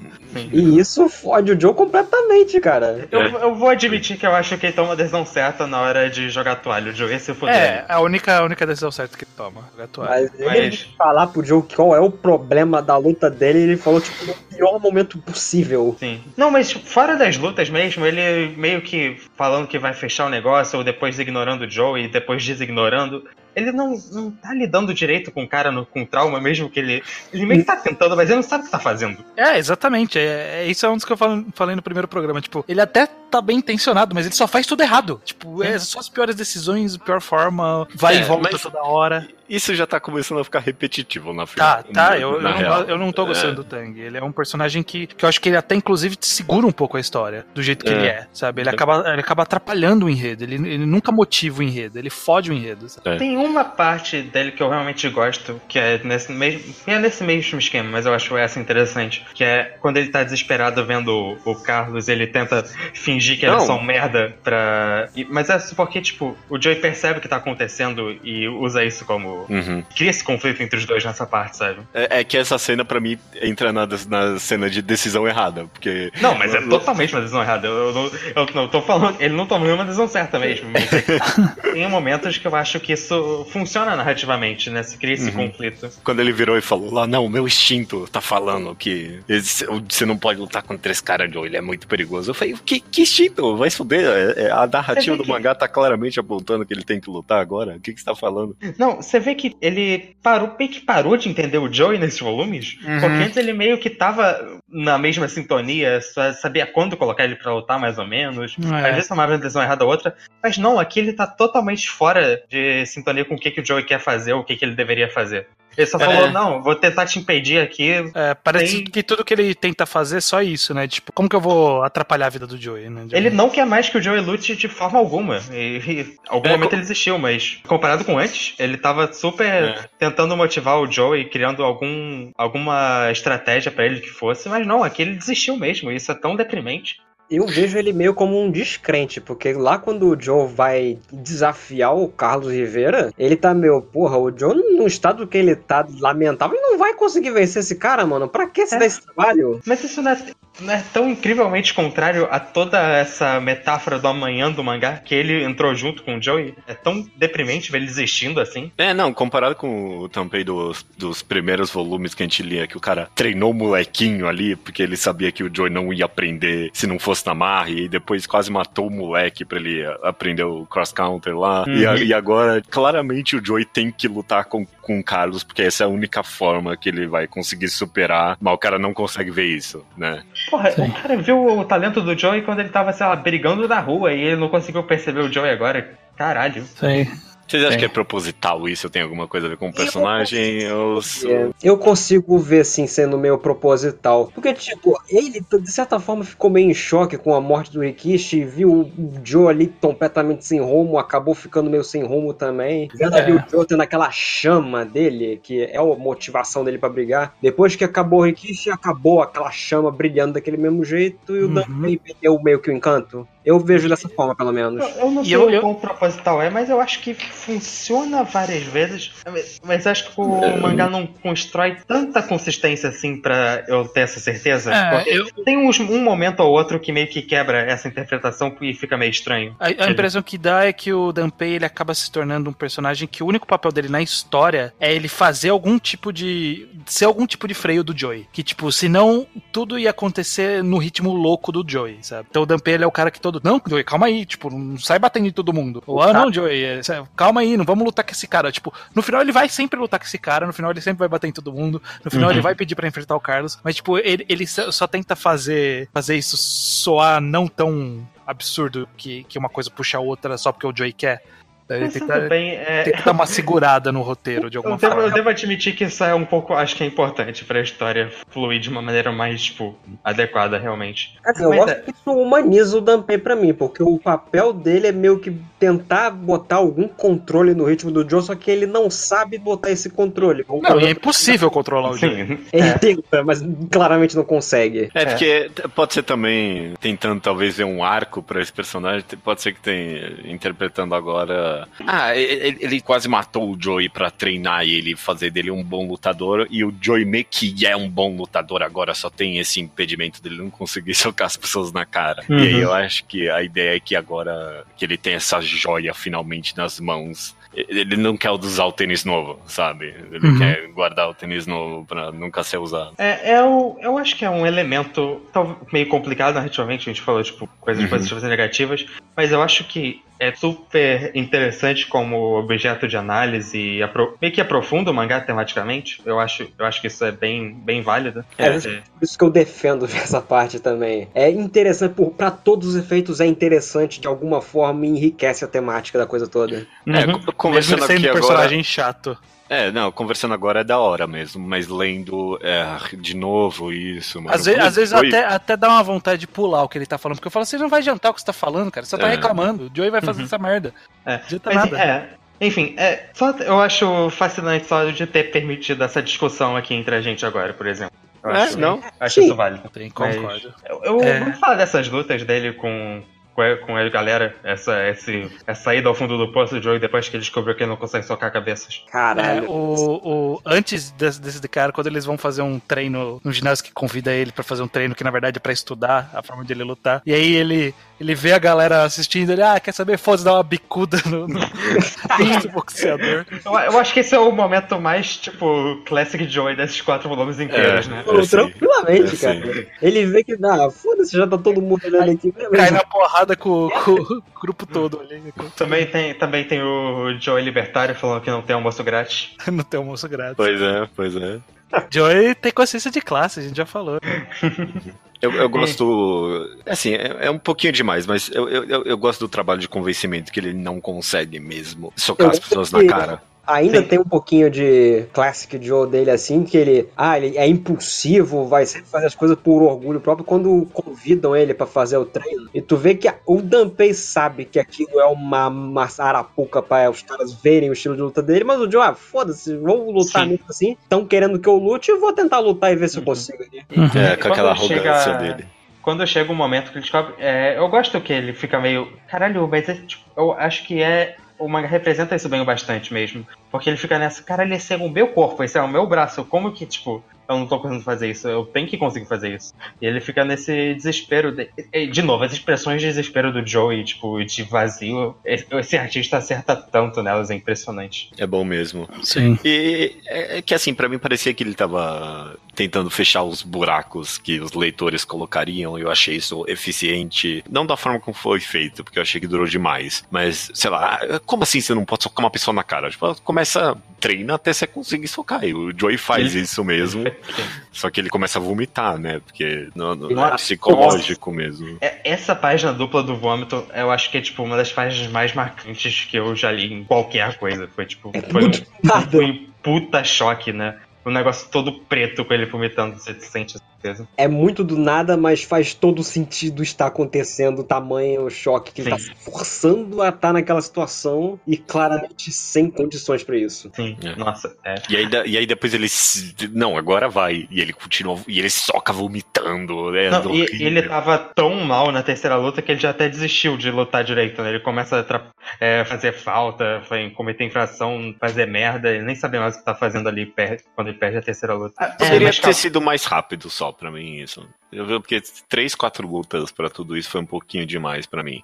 E isso fode o Joe completamente, cara. Eu, eu vou admitir que eu acho que ele toma a decisão certa na hora de jogar toalha. O Joey se fuder. É, a única, a única decisão certa que ele toma. jogar toalha. Mas ele Mas- falar pro Joe qual é o problema da luta dele, ele falou, tipo, pior momento possível. Sim. Não, mas fora das lutas mesmo, ele meio que falando que vai fechar o negócio, ou depois ignorando o Joe e depois designorando. Ele não, não tá lidando direito com o cara no, com trauma, mesmo que ele. Ele meio que tá tentando, mas ele não sabe o que tá fazendo. É, exatamente. É, é- isso é um dos que eu falo- falei no primeiro programa. Tipo, ele até tá bem intencionado, mas ele só faz tudo errado. Tipo, é só as piores decisões, pior forma, vai É, e volta mas- toda hora. Isso já tá começando a ficar repetitivo na Tá, tá, eu, eu, não, eu não tô gostando É. do Tang. Ele é um personagem que, que eu acho que ele até, inclusive, te segura um pouco a história, do jeito que É. ele é, sabe? Ele acaba, ele acaba atrapalhando o enredo, ele, ele nunca motiva o enredo, ele fode o enredo, sabe? É. Uma parte dele que eu realmente gosto, que é nesse mesmo. É nesse mesmo esquema, mas eu acho essa interessante. Que é quando ele tá desesperado vendo o, o Carlos, ele tenta fingir que Não. só um merda pra. e- mas é só porque, tipo, o Joey percebe o que tá acontecendo e usa isso como. Uhum. Cria esse conflito entre os dois nessa parte, sabe? É, é que essa cena, pra mim, entra na, na cena de decisão errada, porque. Não, mas é totalmente uma decisão errada. Eu, eu, não- eu não tô falando. Ele não tomou nenhuma decisão certa mesmo. Mas tem momentos que eu acho que isso isso funciona narrativamente, né? Se cria esse Uhum. conflito. Quando ele virou e falou lá, não, meu instinto tá falando que você não pode lutar contra esse cara, Joe, ele é muito perigoso. Eu falei, que, que instinto? Vai se fuder. É- é- a narrativa do que- mangá tá claramente apontando que ele tem que lutar agora. O que, que você tá falando? Não, você vê que ele parou, meio que parou de entender o Joey nesses volumes. Uhum. Porque antes ele meio que tava na mesma sintonia, só sabia quando colocar ele pra lutar, mais ou menos. É. Às vezes tomava uma decisão errada ou outra. Mas não, aqui ele tá totalmente fora de sintonia com o que, que o Joey quer fazer ou o que, que ele deveria fazer. Ele só É. falou, não, vou tentar te impedir aqui. É, parece Tem- que tudo que ele tenta fazer é só isso, né? Tipo, como que eu vou atrapalhar a vida do Joey, né? Ele não quer mais que o Joey lute de forma alguma. E, e algum É, momento co- ele desistiu, mas comparado com antes, ele tava super É. tentando motivar o Joey, criando algum, alguma estratégia pra ele que fosse, mas não, aqui ele desistiu mesmo. e Isso é tão deprimente. Eu vejo ele meio como um descrente, porque lá quando o Joe vai desafiar o Carlos Rivera, ele tá meio, porra, o Joe no estado que ele tá lamentável, ele não vai conseguir vencer esse cara, mano. Pra que se É. dar esse trabalho? Mas isso não é, não é tão incrivelmente contrário a toda essa metáfora do amanhã do mangá, que ele entrou junto com o Joey. É tão deprimente ver ele desistindo assim. É, não, comparado com o Tampei dos, dos primeiros volumes que a gente lia, que o cara treinou o molequinho ali, porque ele sabia que o Joey não ia aprender se não fosse na marra, e depois quase matou o moleque pra ele aprender o cross-counter lá. E, a- e agora, claramente, o Joey tem que lutar com, com o Carlos, porque essa é a única forma que ele vai conseguir superar, mas o cara não consegue ver isso, né? Porra, Sim. o cara viu o talento do Joey quando ele tava, sei lá, brigando na rua e ele não conseguiu perceber o Joey agora. Caralho. Sei. Vocês acham que é proposital isso? Tem alguma coisa a ver com o personagem? Ou... É, Eu consigo ver, assim, sendo meio proposital. Porque, tipo, ele, de certa forma, ficou meio em choque com a morte do Rikishi, viu o Joe ali completamente sem rumo, acabou ficando meio sem rumo também. Vendo ali É. o Joe tendo aquela chama dele, que é a motivação dele pra brigar. Depois que acabou o Rikishi, acabou aquela chama brilhando daquele mesmo jeito e o Uhum. Danbei perdeu meio que o encanto. Eu vejo dessa forma, pelo menos. Eu, eu não E sei eu- o quão proposital é, mas eu acho que funciona várias vezes. Mas acho que o mangá não constrói tanta consistência assim pra eu ter essa certeza. É, eu- Tem uns- um momento ou outro que meio que quebra essa interpretação e fica meio estranho. A, a impressão que dá é que o Danpei ele acaba se tornando um personagem que o único papel dele na história é ele fazer algum tipo de. ser algum tipo de freio do Joey. Que, tipo, senão tudo ia acontecer no ritmo louco do Joey, sabe? Então o Danpei ele é o cara que todo. Não, Joey, calma aí, tipo, não sai batendo em todo mundo. Ou, ah, não, Joey, é, calma aí, não vamos lutar com esse cara. Tipo, no final ele vai sempre lutar com esse cara, no final ele sempre vai bater em todo mundo, no final Uhum. ele vai pedir pra enfrentar o Carlos, mas, tipo, ele, ele só só tenta fazer, fazer isso soar não tão absurdo que, que uma coisa puxa a outra só porque o Joey quer. Ele tem, que, bem, é, tem que dar uma segurada no roteiro de alguma eu, devo, eu forma. devo admitir que isso é um pouco, acho que é importante pra história fluir de uma maneira mais, tipo, adequada, realmente. Assim, eu gosto é- que isso humaniza o Danpei pra mim, porque o papel dele é meio que tentar botar algum controle no ritmo do Joe, só que ele não sabe botar esse controle. Não, e é impossível controlar o Joey. Sim. Ele tenta, mas claramente não consegue. É, porque pode ser também tentando talvez ver um arco pra esse personagem, pode ser que tem interpretando agora. Ah, ele, ele quase matou o Joey pra treinar ele, fazer dele um bom lutador, e o Joey meio que é um bom lutador agora, só tem esse impedimento dele não conseguir socar as pessoas na cara. Uhum. E aí eu acho que a ideia é que agora que ele tem essa joia finalmente nas mãos. Ele não quer usar o tênis novo, sabe? Ele Uhum. quer guardar o tênis novo pra nunca ser usado. É, é o, eu acho que é um elemento meio complicado narrativamente, a gente falou, tipo, coisas Uhum. positivas e negativas, mas eu acho que é super interessante como objeto de análise e apro- meio que aprofunda o mangá tematicamente. Eu acho, eu acho que isso é bem, bem válido. É, É, Por isso que eu defendo essa parte também. É interessante, por, pra todos os efeitos, é interessante de alguma forma e enriquece a temática da coisa toda. É, Uhum. co- conversando Mesmo ele aqui sendo um agora. personagem chato. É, não, conversando agora é da hora mesmo, mas lendo é, de novo isso, mano. Às, ve- às vezes foi- até, até dá uma vontade de pular o que ele tá falando, porque eu falo, você não vai adiantar o que você tá falando, cara. Você tá É. reclamando. O Joey vai fazer Uhum. essa merda. É, Não adianta Mas, nada. é, enfim, é, só, eu acho fascinante só de ter permitido essa discussão aqui entre a gente agora, por exemplo. Eu É, acho, não. acho Sim. isso válido. Tem, Mas- concordo. Eu, eu É. vamos falar dessas lutas dele com, com a, galera, essa, esse, essa ida ao fundo do poço do Joey depois que ele descobriu que ele não consegue socar cabeças. É, Caralho. o, o- antes desse, desse de cara, quando eles vão fazer um treino no ginásio que convida ele pra fazer um treino que na verdade é pra estudar a forma de ele lutar. E aí ele, ele vê a galera assistindo, ele, ah, quer saber? Foda-se, dá uma bicuda no, no do boxeador. Eu, eu acho que esse é o momento mais, tipo, Classic Joey desses quatro volumes inteiros, É. né? Pô, É, tranquilamente, É, cara. Ele vê que, ah, foda-se, já tá todo mundo olhando aqui. Cai Beleza. na porrada com, com o grupo todo ali. Também tem, também tem o Joey Libertário falando que não tem almoço grátis. Não tem almoço grátis. Pois é, pois é. Joey tem consciência de classe, a gente já falou. Eu, eu gosto. Assim, é, é um pouquinho demais, mas eu, eu, eu- gosto do trabalho de convencimento que ele não consegue mesmo socar Eu as pessoas na cara. Ainda Sim. tem um pouquinho de Classic Joe dele assim, que ele, ah, ele é impulsivo, vai sempre fazer as coisas por orgulho próprio quando convidam ele pra fazer o treino. E tu vê que a- o Danpei sabe que aquilo é uma, uma arapuca pra os caras verem o estilo de luta dele, mas o Joe, ah, foda-se, vou lutar nisso assim, estão querendo que eu lute, eu vou tentar lutar e ver se eu Uhum. consigo ali. É, E com aquela quando arrogância chega- dele. Quando chega um momento que ele descobre. é, eu gosto que ele fica meio. Caralho, mas é, tipo, eu acho que é. O manga representa isso bem o bastante mesmo. Porque ele fica nessa, caralho, esse é o meu corpo, esse é o meu braço. Como que, tipo, eu não tô conseguindo fazer isso? Eu tenho que conseguir fazer isso. E ele fica nesse desespero. De, de novo, as expressões de desespero do Joey, tipo, de vazio. Esse, artista acerta tanto nelas, é impressionante. É bom mesmo. Sim. E é é que assim, pra mim parecia que ele tava tentando fechar os buracos que os leitores colocariam. Eu achei isso eficiente. Não da forma como foi feito, porque eu achei que durou demais. Mas, sei lá, como assim você não pode socar uma pessoa na cara? Tipo, começa, treina até você conseguir socar. E o Joey faz isso mesmo. Só que ele começa a vomitar, né? Porque não, não- é Nossa. psicológico mesmo. É, Essa página dupla do vômito, eu acho que é tipo uma das páginas mais marcantes que eu já li em qualquer coisa. Foi tipo, foi um, muito nada. foi um puta choque, né? O negócio todo preto com ele vomitando, você sente a certeza. É muito do nada, mas faz todo sentido estar acontecendo, o tamanho, o choque que ele tá Sim. se forçando a estar naquela situação e claramente sem condições pra isso. Sim, É. nossa, é. E aí, e aí depois ele. se- Não, agora vai. E ele continua. E ele soca vomitando. É Não, e, ele tava tão mal na terceira luta que ele já até desistiu de lutar direito, né? Ele começa a é, fazer falta, foi- cometer infração, fazer merda, ele nem sabe mais o que tá fazendo ali per- quando ele perde a terceira luta. É, Poderia ter calma. sido mais rápido só pra mim isso. Eu vi porque três, quatro lutas pra tudo isso foi um pouquinho demais pra mim.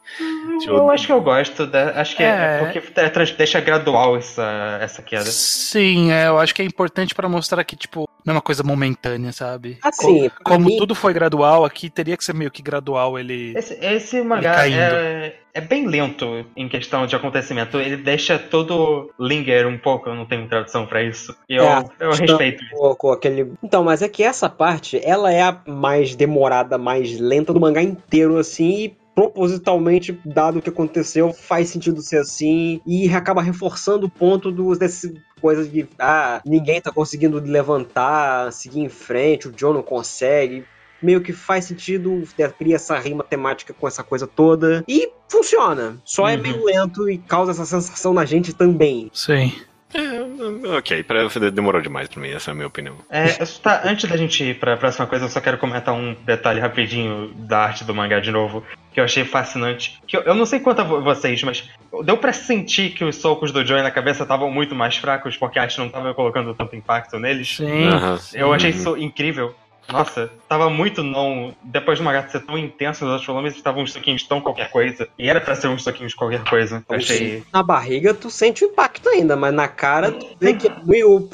Deixa Eu acho que eu gosto, da, acho que é, É. porque é deixa gradual essa, essa queda. Sim, é, eu acho que é importante pra mostrar que, tipo, não é uma coisa momentânea, sabe? Assim, pra Como mim, tudo foi gradual, aqui teria que ser meio que gradual ele. Esse, esse mangá caindo. é, é bem lento em questão de acontecimento. Ele deixa todo linger um pouco, eu não tenho tradução pra isso. E eu, É, eu respeito. com, com aquele. Então, mas é que essa parte, ela é a mais demorada, mais lenta do mangá inteiro, assim, e propositalmente, dado o que aconteceu, faz sentido ser assim, e acaba reforçando o ponto dos desse coisas de ah, ninguém tá conseguindo levantar, seguir em frente, o John não consegue. Meio que faz sentido, é, cria essa rima temática com essa coisa toda. E funciona. Só é Uhum. meio lento e causa essa sensação na gente também. Sim. É, ok, pra, demorou demais pra mim, essa é a minha opinião. É, só tá, antes da gente ir pra próxima coisa, eu só quero comentar um detalhe rapidinho da arte do mangá de novo, que eu achei fascinante. Que eu, eu não sei quanto a vo- vocês, mas deu pra sentir que os socos do Joey na cabeça estavam muito mais fracos, porque a arte não tava colocando tanto impacto neles. Sim. Aham. Eu achei Uhum. isso incrível. Nossa, tava muito não. Depois do mangá ser tão intenso nos outros volumes, estavam uns soquinhos tão qualquer coisa. E era pra ser uns soquinhos qualquer coisa. Eu achei. Na barriga tu sente o impacto ainda, mas na cara tu vê que é meio.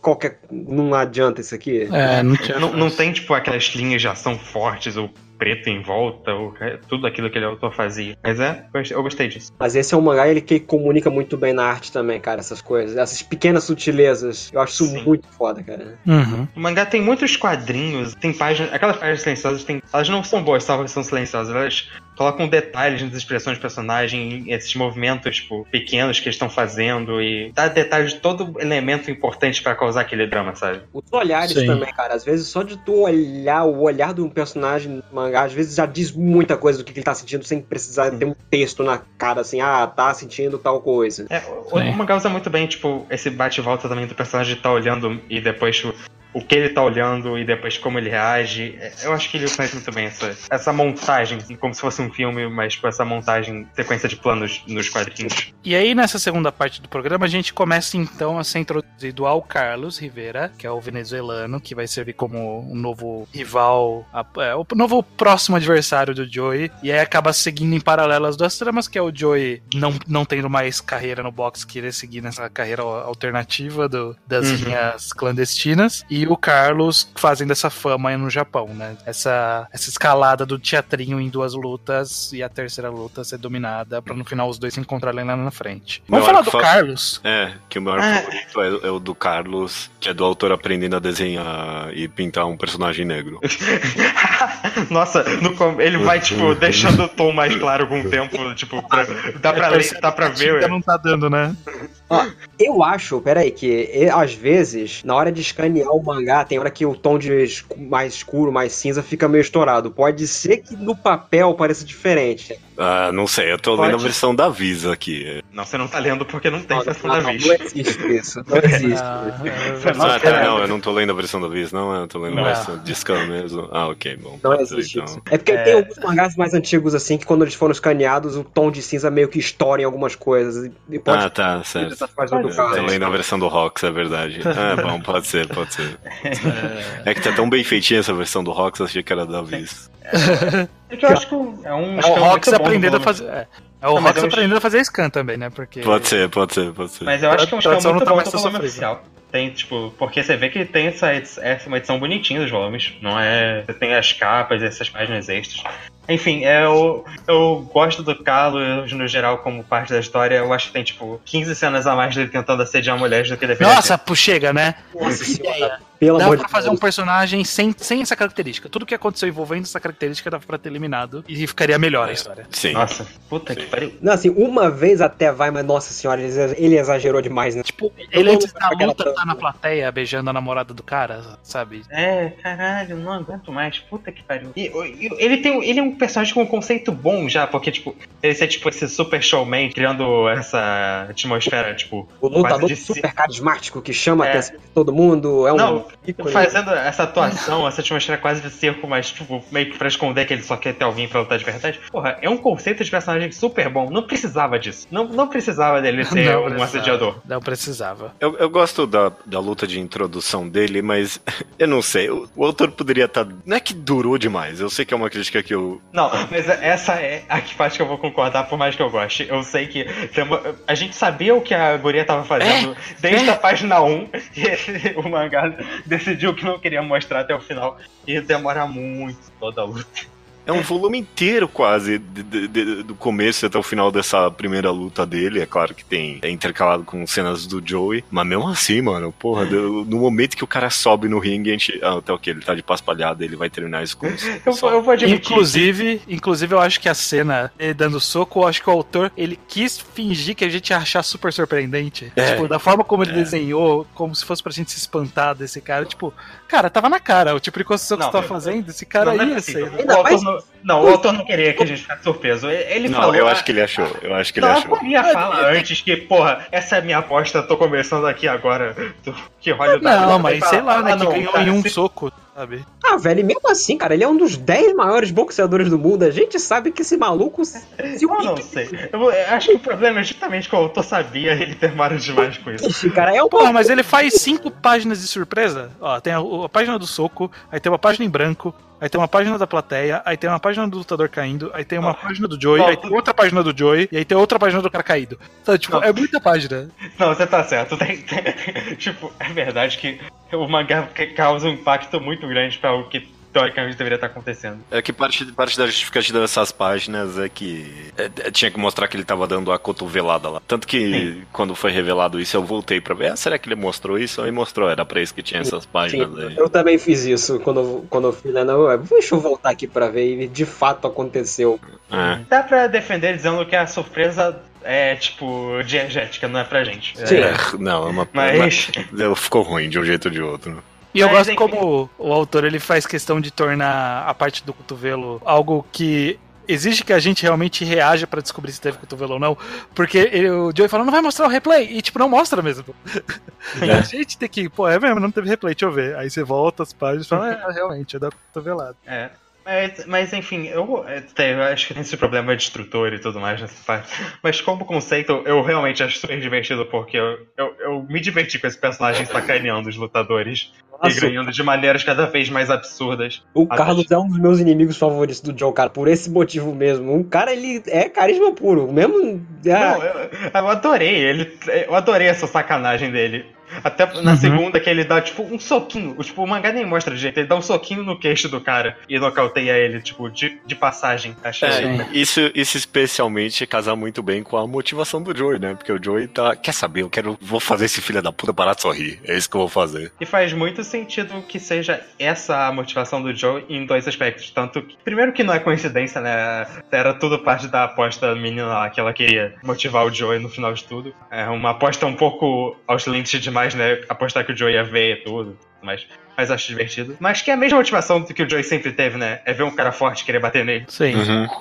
qualquer. Não adianta isso aqui. É, não tinha. Não, não tem, tipo, aquelas linhas de ação fortes, ou preto em volta, ou é, tudo aquilo que ele autor fazia. Mas é, eu gostei- disso. Mas esse é um mangá ele que comunica muito bem na arte também, cara, essas coisas. Essas pequenas sutilezas. Eu acho isso Sim. muito foda, cara. Uhum. O mangá tem muitos quadrinhos, tem páginas. Aquelas páginas silenciosas, tem, elas não são boas só porque são silenciosas, elas colocam detalhes nas expressões do personagem, esses movimentos, tipo, pequenos que eles estão fazendo, e dá detalhes de todo elemento importante pra causar aquele drama, sabe? Os olhares Sim. também, cara. Às vezes só de tu olhar o olhar de um personagem no mangá, às vezes já diz muita coisa do que ele tá sentindo sem precisar ter um texto na cara assim, ah, tá sentindo tal coisa. É, o, o mangá usa muito bem, tipo, esse bate e volta também do personagem tá olhando e depois o, o que ele tá olhando e depois como ele reage. É, Eu acho que ele faz muito bem essa, essa montagem, como se fosse um filme, mas com essa montagem, sequência de planos nos quadrinhos. E aí, nessa segunda parte do programa, a gente começa então a ser introduzido ao Carlos Rivera, que é o venezuelano, que vai servir como um novo rival, a- é, o novo próximo adversário do Joey. E aí acaba seguindo em paralelo as duas tramas, que é o Joey não, não tendo mais carreira no boxe, querer seguir nessa carreira alternativa do- das Uhum. linhas clandestinas, e o Carlos fazendo essa fama aí no Japão, né? Essa, essa escalada do teatrinho em duas lutas e a terceira luta ser dominada pra no final os dois se encontrarem lá na frente. Vamos falar do fa- Carlos? É, que o meu Ah. favorito é, é o do Carlos, que é do autor aprendendo a desenhar e pintar um personagem negro. Nossa, no ele vai, tipo, deixando o tom mais claro com o tempo, tipo, pra- dá pra ler, dá pra ver. Ainda não tá dando, né? Eu acho, peraí, que às vezes, na hora de escanear o mangá, tem hora que o tom de mais escuro, mais cinza, fica meio estourado. Pode ser que no papel pareça diferente. Ah, não sei, eu tô Pode. lendo a versão da Visa aqui. Não, você não tá lendo porque não tem Não, versão não, da vez. não existe isso. Não existe. Ah, é, mal. Ah, tá, não, eu não tô lendo a versão da Visa, não, eu tô lendo Não. a versão de scan mesmo. Ah, ok, bom. Não existe então. isso. É porque É. tem alguns mangás mais antigos, assim, que quando eles foram escaneados, o tom de cinza meio que estoura em algumas coisas. E pode Ah, tá, certo. tô lendo a versão do Rox, é verdade. Ah, bom, pode ser, pode ser. É que tá tão bem feitinha essa versão do Rox, eu achei que era da Visa. É que eu acho que é um É o Rox aprendendo a fazer. É, é o Rox eu- aprendendo a fazer scan também, né? Porque. Pode ser, pode ser, pode ser. Mas eu acho que é um esquema muito tá bom do volume oficial. Tem, tipo, porque você vê que tem essa, edi- essa uma edição bonitinha dos volumes. Não é. Você tem as capas, essas páginas extras. Enfim, é, eu, eu gosto do Carlos no geral como parte da história. Eu acho que tem, tipo, 15 cenas a mais dele tentando assediar mulheres do que deveria Nossa, pô, chega, né? Nossa senhora. Pelo Dá amor pra fazer um personagem sem, sem essa característica. Tudo que aconteceu envolvendo essa característica dava pra ter eliminado e ficaria melhor a história. Sim. Nossa, puta que pariu. Não, assim, uma vez até vai, mas nossa senhora, ele exa- ele exagerou demais, né? Tipo, ele antes da luta tá na plateia beijando a namorada do cara, sabe? É, caralho, não aguento mais. Puta que pariu. E, ele, tem, ele é um personagem com um conceito bom já, porque, tipo, ele ser, tipo, esse super showman criando essa atmosfera, tipo. O lutador quase de super carismático que chama a É. atenção de todo mundo. É um Não. Fazendo essa atuação, essa atmosfera quase de circo, mas, tipo, meio que pra esconder que ele só quer ter alguém pra lutar de verdade. Porra, é um conceito de personagem super bom. Não precisava disso. Não, não precisava dele ser Não um precisava. assediador. Não precisava. Eu, eu gosto da, da luta de introdução dele, mas eu não sei. O, o autor poderia estar. Não é que durou demais. Eu sei que é uma crítica que eu. Não, mas essa é a que parte que eu vou concordar, por mais que eu goste. Eu sei que a gente sabia o que a guria tava fazendo desde a página 1, e ele- o mangá decidiu que não queria mostrar até o final. E demora muito toda a luta. É um volume inteiro quase, de- de- de- do começo até o final dessa primeira luta dele. É claro que tem é intercalado com cenas do Joey, mas mesmo assim, mano, porra, do- no momento que o cara sobe no ringue, a gente. Ah, até o que? Ele tá de paspalhada, ele vai terminar isso com Eu, vou- eu vou admitir. Inclusive, inclusive, eu acho que a cena ele dando soco, eu acho que o autor ele quis fingir que a gente ia achar super surpreendente. É. Tipo, da forma como ele desenhou, como se fosse pra gente se espantar desse cara. Tipo, cara, tava na cara. O tipo de construção que você tava fazendo, esse cara não, não é ia possível. ser. O Ainda autor mais- não, não, o autor não queria que a gente ficasse surpreso. Ele Não, falou. eu acho que ele achou. Eu acho que ele Não, achou. a minha fala antes que, porra, essa é a minha aposta, tô começando aqui agora. Que olha Não, mas sei lá, né? Ah, que não, ganhou cara, em um se- soco, sabe? Ah, velho, e mesmo assim, cara, ele é um dos 10 maiores boxeadores do mundo. A gente sabe que esse maluco. Se Eu não sei. Eu, eu acho que o problema é justamente que o autor sabia ele demora demais com isso. Ixi, cara, é um Porra, mas ele faz cinco páginas de surpresa. Ó, tem a, a página do soco, aí tem uma página em branco, aí tem uma página da plateia, aí tem uma página do lutador caindo, aí tem uma Não. página do Joey, Não. aí tem outra página do Joey, e aí tem outra página do cara caído. Então, tipo, Não. é muita página. Não, você tá certo. Tem- tem- tipo, é verdade que o mangá ca- causa um impacto muito grande pra o que teoricamente deveria estar acontecendo. É que parte, parte da justificativa dessas páginas é que é, é, tinha que mostrar que ele tava dando a cotovelada lá. Tanto que Sim. quando foi revelado isso, eu voltei pra ver. Ah, será que ele mostrou isso? Aí mostrou, era pra isso que tinha essas Sim, páginas aí. eu também fiz isso quando, eu- quando eu fui lendo. eu, Deixa eu voltar aqui pra ver, e de fato aconteceu. É. Dá pra defender dizendo que a surpresa é, tipo, diegética, não é pra gente. Sim. É, não, é uma. Mas. mas ficou ruim de um jeito ou de outro. E eu gosto como o autor ele faz questão de tornar a parte do cotovelo algo que exige que a gente realmente reaja pra descobrir se teve cotovelo ou não. Porque ele- o Joey fala, não vai mostrar o replay. E, tipo, não mostra mesmo. E a gente tem que, pô, é mesmo, não teve replay, deixa eu ver. Aí você volta as páginas e fala, é, realmente, é da cotovelada. É. Mas, mas, enfim, eu, é, eu acho que tem esse problema de estrutura e tudo mais nessa parte. Mas como conceito, eu realmente acho super divertido porque eu, eu, eu me diverti com esse personagem sacaneando os lutadores e ganhando de maneiras cada vez mais absurdas. o Carlos é um dos meus inimigos favoritos do Joe, cara, por esse motivo mesmo. Um cara, ele é carisma puro. Mesmo. Não, ah, eu, eu adorei ele. Eu adorei essa sacanagem dele. Até na segunda que ele dá, tipo, um soquinho. O, Tipo, o mangá nem mostra de jeito. Ele dá um soquinho no queixo do cara e nocauteia ele, tipo, de, de passagem. Achei. É, isso, isso especialmente casa muito bem com a motivação do Joey, né? Porque o Joey tá. Quer saber? Eu quero. Vou fazer esse filho da puta parar de sorrir. É isso que eu vou fazer. E faz muito sentido que seja essa a motivação do Joe em dois aspectos. Tanto que, primeiro que não é coincidência, né? Era tudo parte da aposta menina lá, que ela queria motivar o Joey no final de tudo. É uma aposta um pouco aos lentes demais, né? Apostar que o Joey ia ver tudo. Mas, mas acho divertido. Mas que é a mesma motivação do que o Joey sempre teve, né? É ver um cara forte querer bater nele. Sim.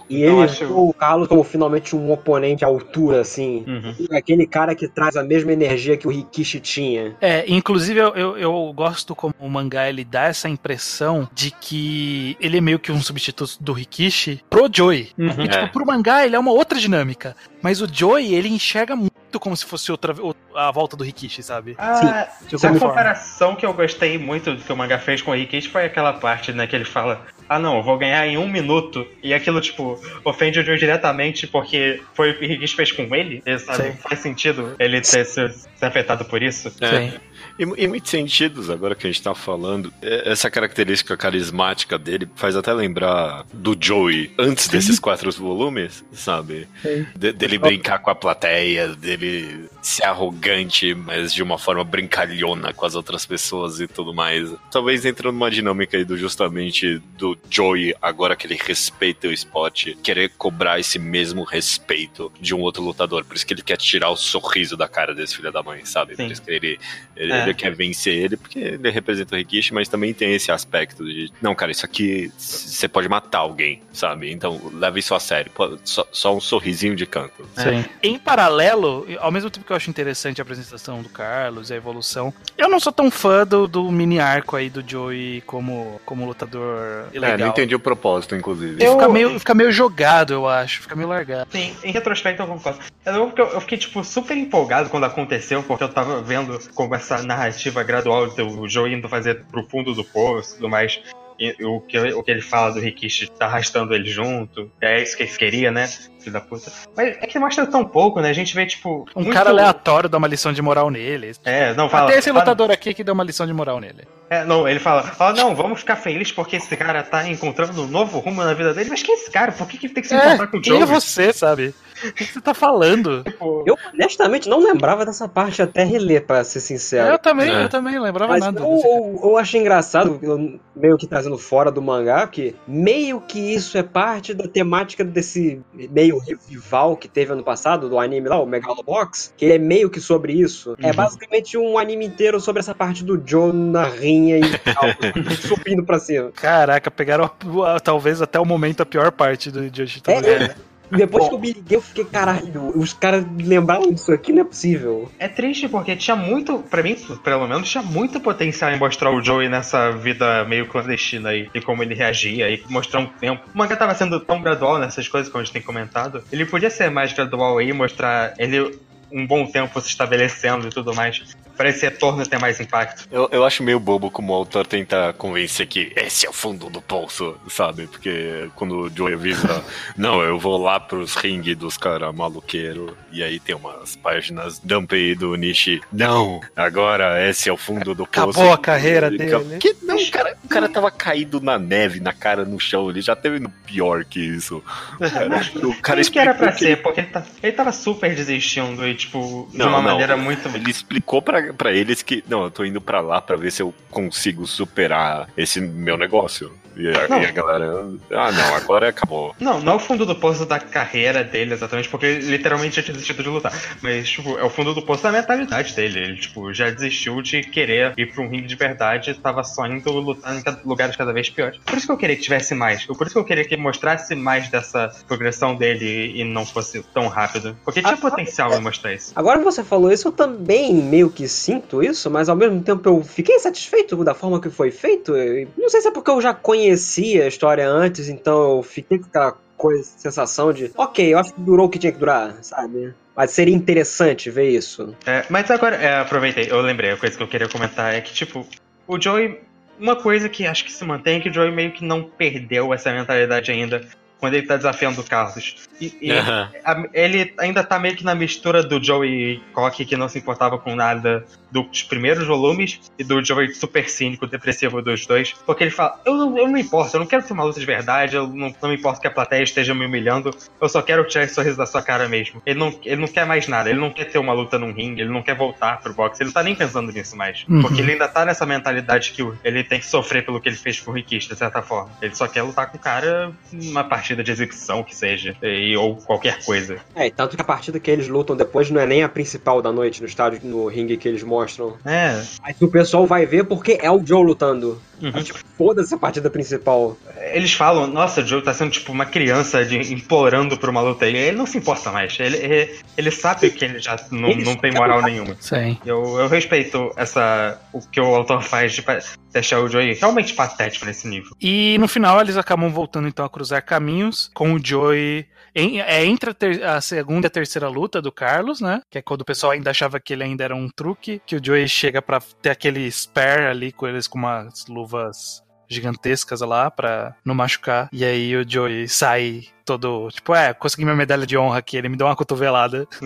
e eu ele acho- o Carlos como finalmente um oponente à altura, assim. Uhum. Aquele cara que traz a mesma energia que o Rikishi tinha. É, inclusive eu, eu, eu gosto como o mangá ele dá essa impressão de que ele é meio que um substituto do Rikishi pro Joey. Uhum. E, tipo, É. pro mangá ele é uma outra dinâmica. Mas o Joey, ele enxerga muito como se fosse outra a volta do Rikishi, sabe? Ah, De a comparação que eu gostei muito do que o mangá fez com o Rikishi foi aquela parte, né, que ele fala ah não, eu vou ganhar em um minuto, e aquilo, tipo, ofende o Joe diretamente porque foi o que o Rikishi fez com ele, e, sabe? Sim. Faz sentido ele ter se, se afetado por isso. É. Sim. Em, em muitos sentidos, agora que a gente tá falando, é- essa característica carismática dele faz até lembrar do Joey antes desses quatro volumes, sabe? De- dele brincar com a plateia, dele ser arrogante, mas de uma forma brincalhona com as outras pessoas e tudo mais. Talvez entrando numa dinâmica aí do justamente do Joey, agora que ele respeita o Spot, querer cobrar esse mesmo respeito de um outro lutador. Por isso que ele quer tirar o sorriso da cara desse filho da mãe, sabe? Sim. Por isso que ele, ele, É. ele quer vencer ele, porque ele representa o Rikishi, mas também tem esse aspecto de, não, cara, isso aqui você pode matar alguém, sabe? Então leva isso a sério. Pô, Só, só um sorrisinho de canto. Sim. Em paralelo, ao mesmo tempo que eu acho interessante a apresentação do Carlos e a evolução, eu não sou tão fã do, do mini arco aí do Joey como, como lutador É, ilegal. não entendi o propósito, inclusive. Eu- Fica meio, fica meio jogado, eu acho. Fica meio largado. Sim, em retrospecto eu concordo. Eu, eu fiquei, tipo, super empolgado quando aconteceu, porque eu tava vendo como essa narrativa gradual do Joe indo fazer pro fundo do poço e tudo mais. E, o, que, o que ele fala do Rikishi tá arrastando ele junto. É isso que ele queria, né? Filho da puta. Mas é que mostra tão pouco, né? A gente vê, tipo. Um muito- cara aleatório dá uma lição de moral nele. É, não fala. Até esse fala- lutador aqui que dá uma lição de moral nele. É, não, ele fala, ó, não, vamos ficar felizes porque esse cara tá encontrando um novo rumo na vida dele. Mas quem é esse cara? Por que, que ele tem que se É, encontrar com o quem Joe? é você, sabe? O que você tá falando? Tipo, Eu honestamente não lembrava dessa parte até reler, pra ser sincero. Eu também, É. eu também não lembrava Mas nada. eu, eu, eu achei engraçado, eu meio que trazendo fora do mangá, porque meio que isso é parte da temática desse meio revival que teve ano passado, do anime lá, o Megalobox, que é meio que sobre isso. É Uhum. basicamente um anime inteiro sobre essa parte do Joe na rinha e tal, subindo pra cima. Caraca, pegaram a- a- talvez até o momento a pior parte do de hoje. É, depois que eu me liguei, eu fiquei, caralho, os caras lembraram disso aqui, não é possível. É triste porque tinha muito, pra mim, pelo menos, tinha muito potencial em mostrar o Joey nessa vida meio clandestina aí, e como ele reagia, e mostrar um tempo. O mangá tava sendo tão gradual nessas coisas, como a gente tem comentado. Ele podia ser mais gradual aí, mostrar ele um bom tempo se estabelecendo e tudo mais, para esse retorno ter mais impacto. Eu, eu acho meio bobo como o autor tenta convencer que esse é o fundo do poço, sabe? Porque quando o Joey avisa, não, eu vou lá pros ringue dos caras maluqueiro, e aí tem umas páginas dump aí do Nishi, não, agora esse é o fundo do poço. Acabou a carreira Ele- dele. Que, não, o cara, o cara tava caído na neve, na cara no chão, ele já teve no pior que isso. Cara, o cara que era pra que ser, porque ele, tá, ele tava super desistindo e, tipo, de Não, uma não. maneira muito. Ele explicou pra, pra eles que, não, eu tô indo pra lá pra ver se eu consigo superar esse meu negócio. E a, e a galera, ah, não, agora acabou. Não, não é o fundo do poço da carreira dele, exatamente, porque ele literalmente já tinha desistido de lutar. Mas, tipo, é o fundo do poço da mentalidade dele. Ele, tipo, já desistiu de querer ir pra um ringue de verdade, tava só indo lutar em lugares cada vez piores. Por isso que eu queria que tivesse mais. Por isso que eu queria que mostrasse mais dessa progressão dele e não fosse tão rápido. Porque tinha Ah, potencial em mostrar isso. Agora que você falou isso, eu também meio que sinto isso, mas ao mesmo tempo eu fiquei satisfeito da forma que foi feito. Não sei se é porque eu já conhecia a história antes, então eu fiquei com aquela coisa, sensação de, ok, eu acho que durou o que tinha que durar, sabe? Mas seria interessante ver isso. É, mas agora, é, aproveitei, eu lembrei, a coisa que eu queria comentar é que, tipo, o Joey. Uma coisa que acho que se mantém é que o Joey meio que não perdeu essa mentalidade ainda quando ele tá desafiando o Carlos. E, e a- ele ainda tá meio que na mistura do Joey Cock, que não se importava com nada dos primeiros volumes, e do Joey super cínico, depressivo dos dois. Porque ele fala: Eu não, eu não me importo, eu não quero ter uma luta de verdade, eu não, não me importo que a plateia esteja me humilhando, eu só quero tirar esse sorriso da sua cara mesmo. Ele não, ele não quer mais nada, ele não quer ter uma luta num ringue, ele não quer voltar pro boxe, ele não tá nem pensando nisso mais. Uhum. Porque ele ainda tá nessa mentalidade que ele tem que sofrer pelo que ele fez com o Rikishi, de certa forma. Ele só quer lutar com o cara numa partida de execução que seja, e, ou qualquer coisa. É, e tanto que a partida que eles lutam depois não é nem a principal da noite no estádio, no ringue que eles mostram. É, Aí o pessoal vai ver porque é o Joe lutando. Uhum. Tipo, foda-se a partida principal. Eles falam, nossa, o Joe tá sendo tipo uma criança de, implorando por uma luta. Ele, ele não se importa mais. Ele, ele, ele sabe que ele já não, Ele não tem moral nenhuma. Sim. Eu, eu respeito essa o que o autor faz de deixar o Joey realmente patético nesse nível. E no final eles acabam voltando então a cruzar caminhos com o Joey. Em, é entre a, ter- a segunda e a terceira luta do Carlos, né? Que é quando o pessoal ainda achava que ele ainda era um truque. Que o Joey chega pra ter aquele spare ali com eles com umas luvas gigantescas lá pra não machucar. E aí o Joey sai todo, tipo, é, consegui minha medalha de honra aqui. Ele me deu uma cotovelada.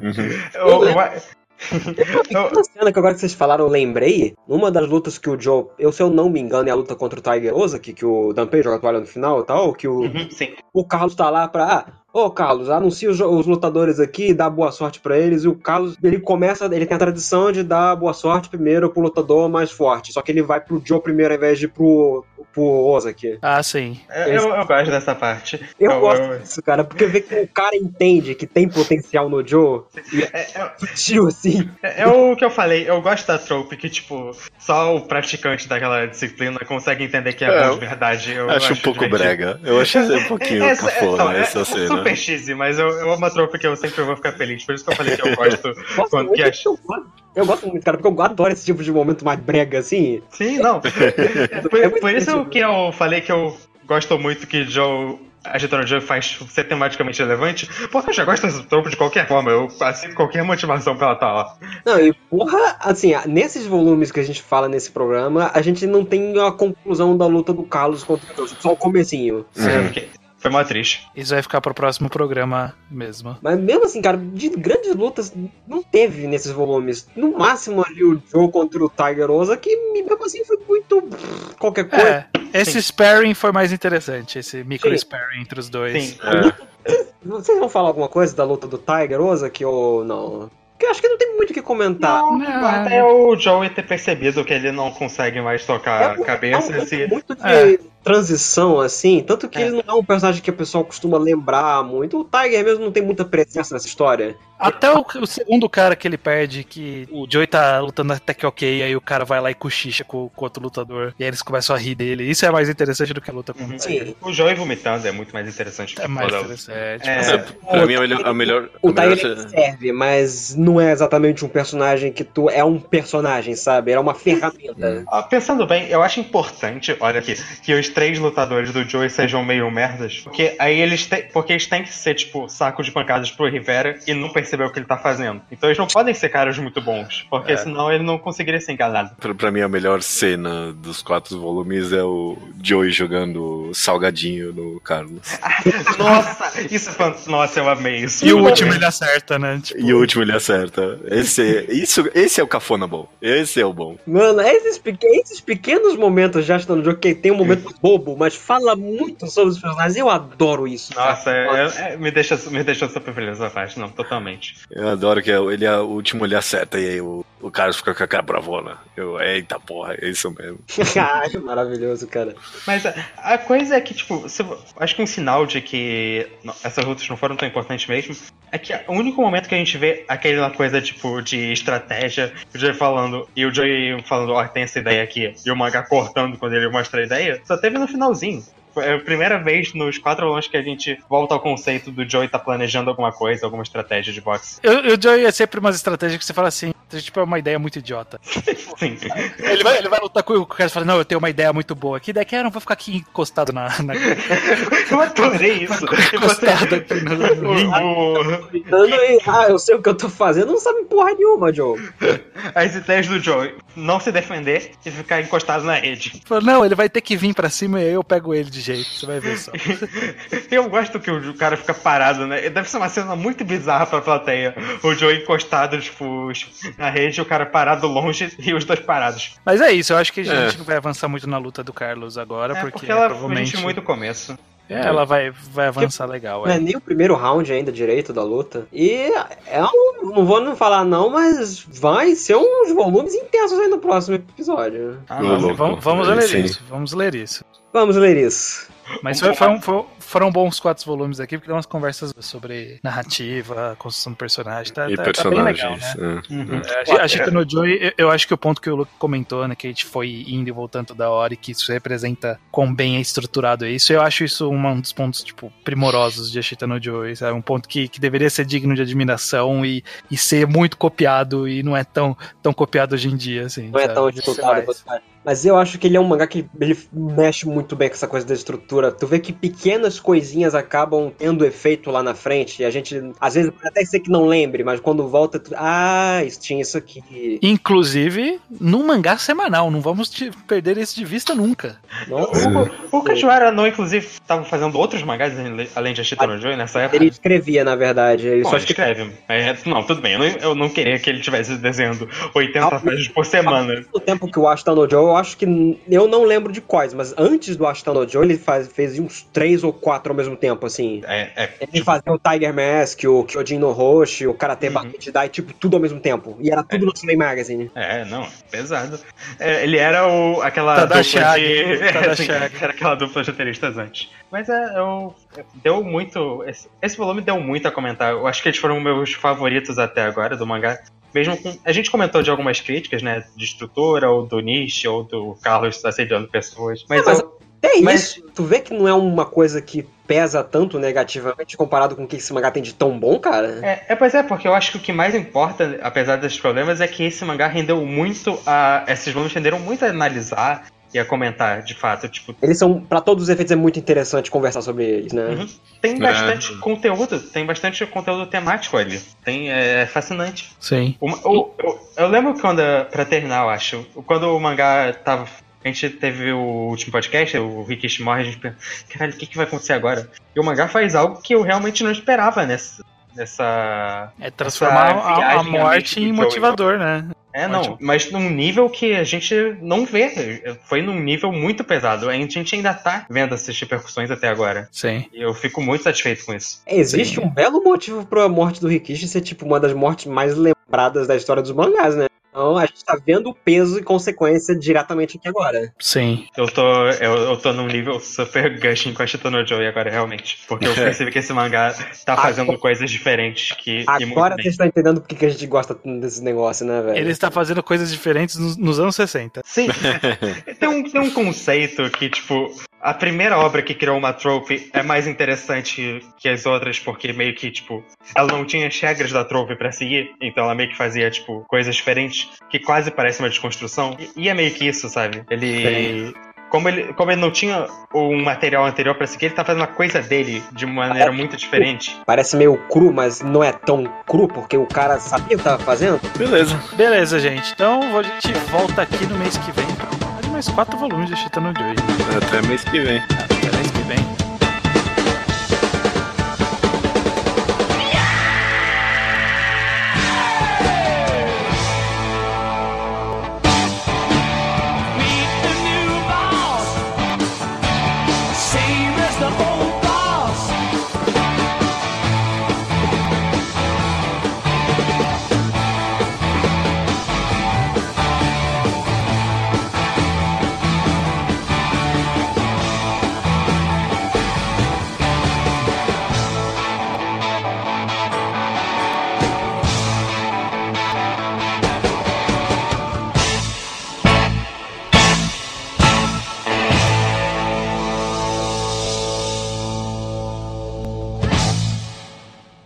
Uhum. Eu- eu- eu- Uma cena que agora que vocês falaram, eu lembrei, numa das lutas que o Joe, eu se eu não me engano, é a luta contra o Tiger Ozaki, que o Danpei joga a toalha no final e tal, que o, Uhum, o Carlos tá lá pra. Ah, ô Carlos, anuncia os, lutadores aqui, dá boa sorte pra eles. E o Carlos, ele começa, ele tem a tradição de dar boa sorte primeiro pro lutador mais forte. Só que ele vai pro Joe primeiro ao invés de pro, pro Ozaki. Ah, sim. Eu, eu- eu gosto dessa parte. Eu, Eu- gosto eu- disso, cara, porque vê que o cara entende que tem potencial no Joe. É, é- Tio, assim. é- é o que eu falei, eu gosto da trope que, tipo, só o praticante daquela disciplina consegue entender que é, É, bom de verdade. Eu, eu Acho um pouco divertido. brega. Eu achei um pouquinho cafona então, é essa cena. Super cheesy, mas eu, eu amo a tropa que eu sempre vou ficar feliz. Por isso que eu falei que eu gosto. Gosto Quando que eu, gosto, eu gosto muito, cara, porque eu adoro esse tipo de momento mais brega, assim. Sim, não. Por, É por isso que eu falei que eu gosto muito que Joe. A Joe faz ser tematicamente relevante, porque eu já gosto desse tropa de qualquer forma, eu aceito qualquer motivação pra ela estar lá. Não, e porra, assim, nesses volumes que a gente fala nesse programa, a gente não tem a conclusão da luta do Carlos contra o Joe, só o comecinho. Uhum. Porque Foi mó triste. Isso vai ficar pro próximo programa mesmo. Mas mesmo assim, cara, de grandes lutas não teve nesses volumes. No máximo ali o Joe contra o Tiger Oza, que mesmo assim foi muito qualquer coisa. É, esse sparring foi mais interessante, esse micro Sim. sparring entre os dois. Sim. É. Vocês vão falar alguma coisa da luta do Tiger Oza que ou não? Porque eu acho que não tem muito o que comentar. Não, Não. até o Joey ter percebido que ele não consegue mais tocar um- a cabeça. é um- se- muito de É. transição, assim. Tanto que É. ele não é um personagem que o pessoal costuma lembrar muito. O Tiger mesmo não tem muita presença nessa história. Até o, o segundo cara que ele perde, que o Joey tá lutando até que ok, aí o cara vai lá e cochicha com, com outro lutador, e aí eles começam a rir dele. Isso é mais interessante do que a luta com Uhum. o Tiger. Sim. O Joey vomitando é muito mais interessante que É mais toda- interessante. É, É, pra mim, a melhor. A melhor, O a melhor Tiger ele serve, mas não é exatamente um personagem que tu. É um personagem, sabe? É uma ferramenta. Ah, Pensando bem, eu acho importante, olha aqui, que os três lutadores do Joey sejam meio merdas, porque aí eles têm, porque eles têm que ser tipo saco de pancadas pro Rivera e não perceber o que ele tá fazendo. Então eles não podem ser caras muito bons, porque É. senão ele não conseguiria ser enganado. Pra, pra mim, a melhor cena dos quatro volumes é o Joey jogando salgadinho no Carlos. Nossa, isso é fantástico. Nossa, eu amei isso. E o último ele acerta, né? Tipo, E o último ele acerta. Esse, isso, esse é o cafona bom. Esse é o bom. Mano, esses, esses pequenos momentos já estão no jogo, que tem um momento bobo, mas fala muito sobre os personagens. Eu adoro isso. Nossa, é- é- me, deixa, me deixou super feliz essa parte, não, totalmente. Eu adoro que ele, o último ele acerta e aí o, o Carlos fica com a cara bravona. Eu, eita porra, é isso mesmo. Ai, maravilhoso, cara. Mas a, a coisa é que, tipo, se- acho que um sinal de que não- essas lutas não foram tão importantes mesmo é que o único momento que a gente vê aquela coisa, tipo, de estratégia, o Joey falando, e o Joey falando, ó, tem essa ideia aqui, e o mangá cortando quando ele mostra a ideia, só teve no finalzinho. Foi a primeira vez nos quatro volumes que a gente volta ao conceito do Joey tá planejando alguma coisa, alguma estratégia de boxe. Eu, eu Joey é sempre umas estratégias que você fala assim, tipo, é uma ideia muito idiota. Sim. Ele vai, ele vai lutar com o cara e fala, não, eu tenho uma ideia muito boa aqui, daqui eu não vou ficar aqui encostado na. na Eu adorei isso. Encostado aqui no, o- ah, eu sei o que eu tô fazendo, não sabe porra nenhuma, Joe. as ideias do Joey, não se defender e ficar encostado na rede. Fala, Não, ele vai ter que vir pra cima e aí eu pego ele de jeito, você vai ver só. Eu gosto que o cara fica parado, né? Deve ser uma cena muito bizarra pra plateia. O Joey encostado, tipo, na rede, o cara parado longe e os dois parados. Mas é isso, eu acho que a gente É. não vai avançar muito na luta do Carlos agora, É, porque, porque ela provavelmente muito começo. É, ela vai, vai avançar legal. Não é É. nem o primeiro round ainda direito da luta. E é um, não vou não falar não, mas vai ser uns volumes intensos aí no próximo episódio. Ah, não. Vamos, vamos ler isso, vamos ler isso. Vamos ler isso. Mas foi, foi um- foi- foram bons quatro volumes aqui, porque deu umas conversas sobre narrativa, construção do personagem, tá, E tá- tá bem legal, personagens. né? é. Uhum. É, a Gi- A Gita no Joy, eu- eu acho que o ponto que o Luke comentou, né, que a gente foi indo e voltando toda hora e que isso representa quão bem é estruturado isso, eu acho isso um dos pontos, tipo, primorosos de Ashita no Joy, sabe? Um ponto que, que deveria ser digno de admiração e, e ser muito copiado e não é tão, tão copiado hoje em dia, assim. Não é sabe? tão Devia ser disputado. Mas eu acho que ele é um mangá que ele mexe muito bem com essa coisa da estrutura. Tu vê que pequenas coisinhas acabam tendo efeito lá na frente. E a gente, às vezes, pode até ser que não lembre, mas quando volta, tu, ah, isso tinha isso aqui. Inclusive, num mangá semanal, não vamos te- perder isso de vista nunca. O Kajiwara não, inclusive, estava fazendo outros mangás além de Ashita no Joy nessa época? ele escrevia, na verdade. Ele Bom, só escreve. É, não, tudo bem. Eu não, eu não queria que ele estivesse desenhando 80 Ah, páginas por semana. No tempo que o Ashton no Joe, eu acho que. Eu não lembro de quais, mas antes do Ashton no Joe, ele faz, fez uns três ou quatro ao mesmo tempo, assim. É, é, Ele fazia o Tiger Mask, o Kyojin no Roshi, o Karate Uhum. Bucket Dai, tipo, tudo ao mesmo tempo. E era tudo no Sunday Magazine. É, não, pesado. É, ele era o, aquela Tadashag, dupla de. Tadashag. É, assim, era aquela dupla de roteiristas antes. Mas é, eu. Deu muito. Esse, esse volume deu muito a comentar. Eu acho que eles foram meus favoritos até agora do mangá. Mesmo com. A gente comentou de algumas críticas, né? De estrutura, ou do Nishi, ou do Carlos assediando pessoas. Mas, Não, mas- eu- É Mas- isso. Tu vê que não é uma coisa que pesa tanto negativamente comparado com o que esse mangá tem de tão bom, cara? É, é, pois é, porque eu acho que o que mais importa, apesar desses problemas, é que esse mangá rendeu muito a. Esses volumes renderam muito a analisar e a comentar, de fato. Tipo, Eles são, pra todos os efeitos, é muito interessante conversar sobre eles, né? Uhum. tem bastante conteúdo, tem bastante conteúdo temático ali. Tem, é fascinante. Sim. Uma- o- eu, eu lembro quando, pra terminar, eu acho, quando o mangá tava. A gente teve o último podcast, o Rikishi morre, a gente pensa, caralho, o que, que vai acontecer agora? E o mangá faz algo que eu realmente não esperava nessa. nessa É transformar Essa a, a morte em do motivador, né? É, não, Ótimo. mas num nível que a gente não vê. Foi num nível muito pesado. A gente ainda tá vendo essas repercussões até agora. Sim. E eu fico muito satisfeito com isso. Existe Sim. um belo motivo pra morte do Rikishi ser, tipo, uma das mortes mais lembradas da história dos mangás, né? Então a gente tá vendo o peso e consequência diretamente aqui agora. Sim. Eu tô, eu, eu tô num nível super gushing com a Shitano Joy agora, realmente. Porque eu percebi que esse mangá tá fazendo coisas diferentes que. Agora vocês estão entendendo por que que a gente gosta desse negócio, né, velho? Ele está fazendo coisas diferentes nos, nos anos 60. Sim. tem, um, tem um conceito que, tipo, a primeira obra que criou uma trope é mais interessante que as outras, porque meio que, tipo, ela não tinha as regras da trope pra seguir, então ela meio que fazia, tipo, coisas diferentes, que quase parece uma desconstrução. E, e é meio que isso, sabe? Ele. Como ele, como ele não tinha um material anterior pra seguir, ele tá fazendo a coisa dele de maneira muito diferente. Parece meio cru, mas não é tão cru, porque o cara sabia o que tava fazendo. Beleza. Beleza, gente. Então a gente volta aqui no mês que vem mais quatro volumes de Chita no Joy. Até mês que vem.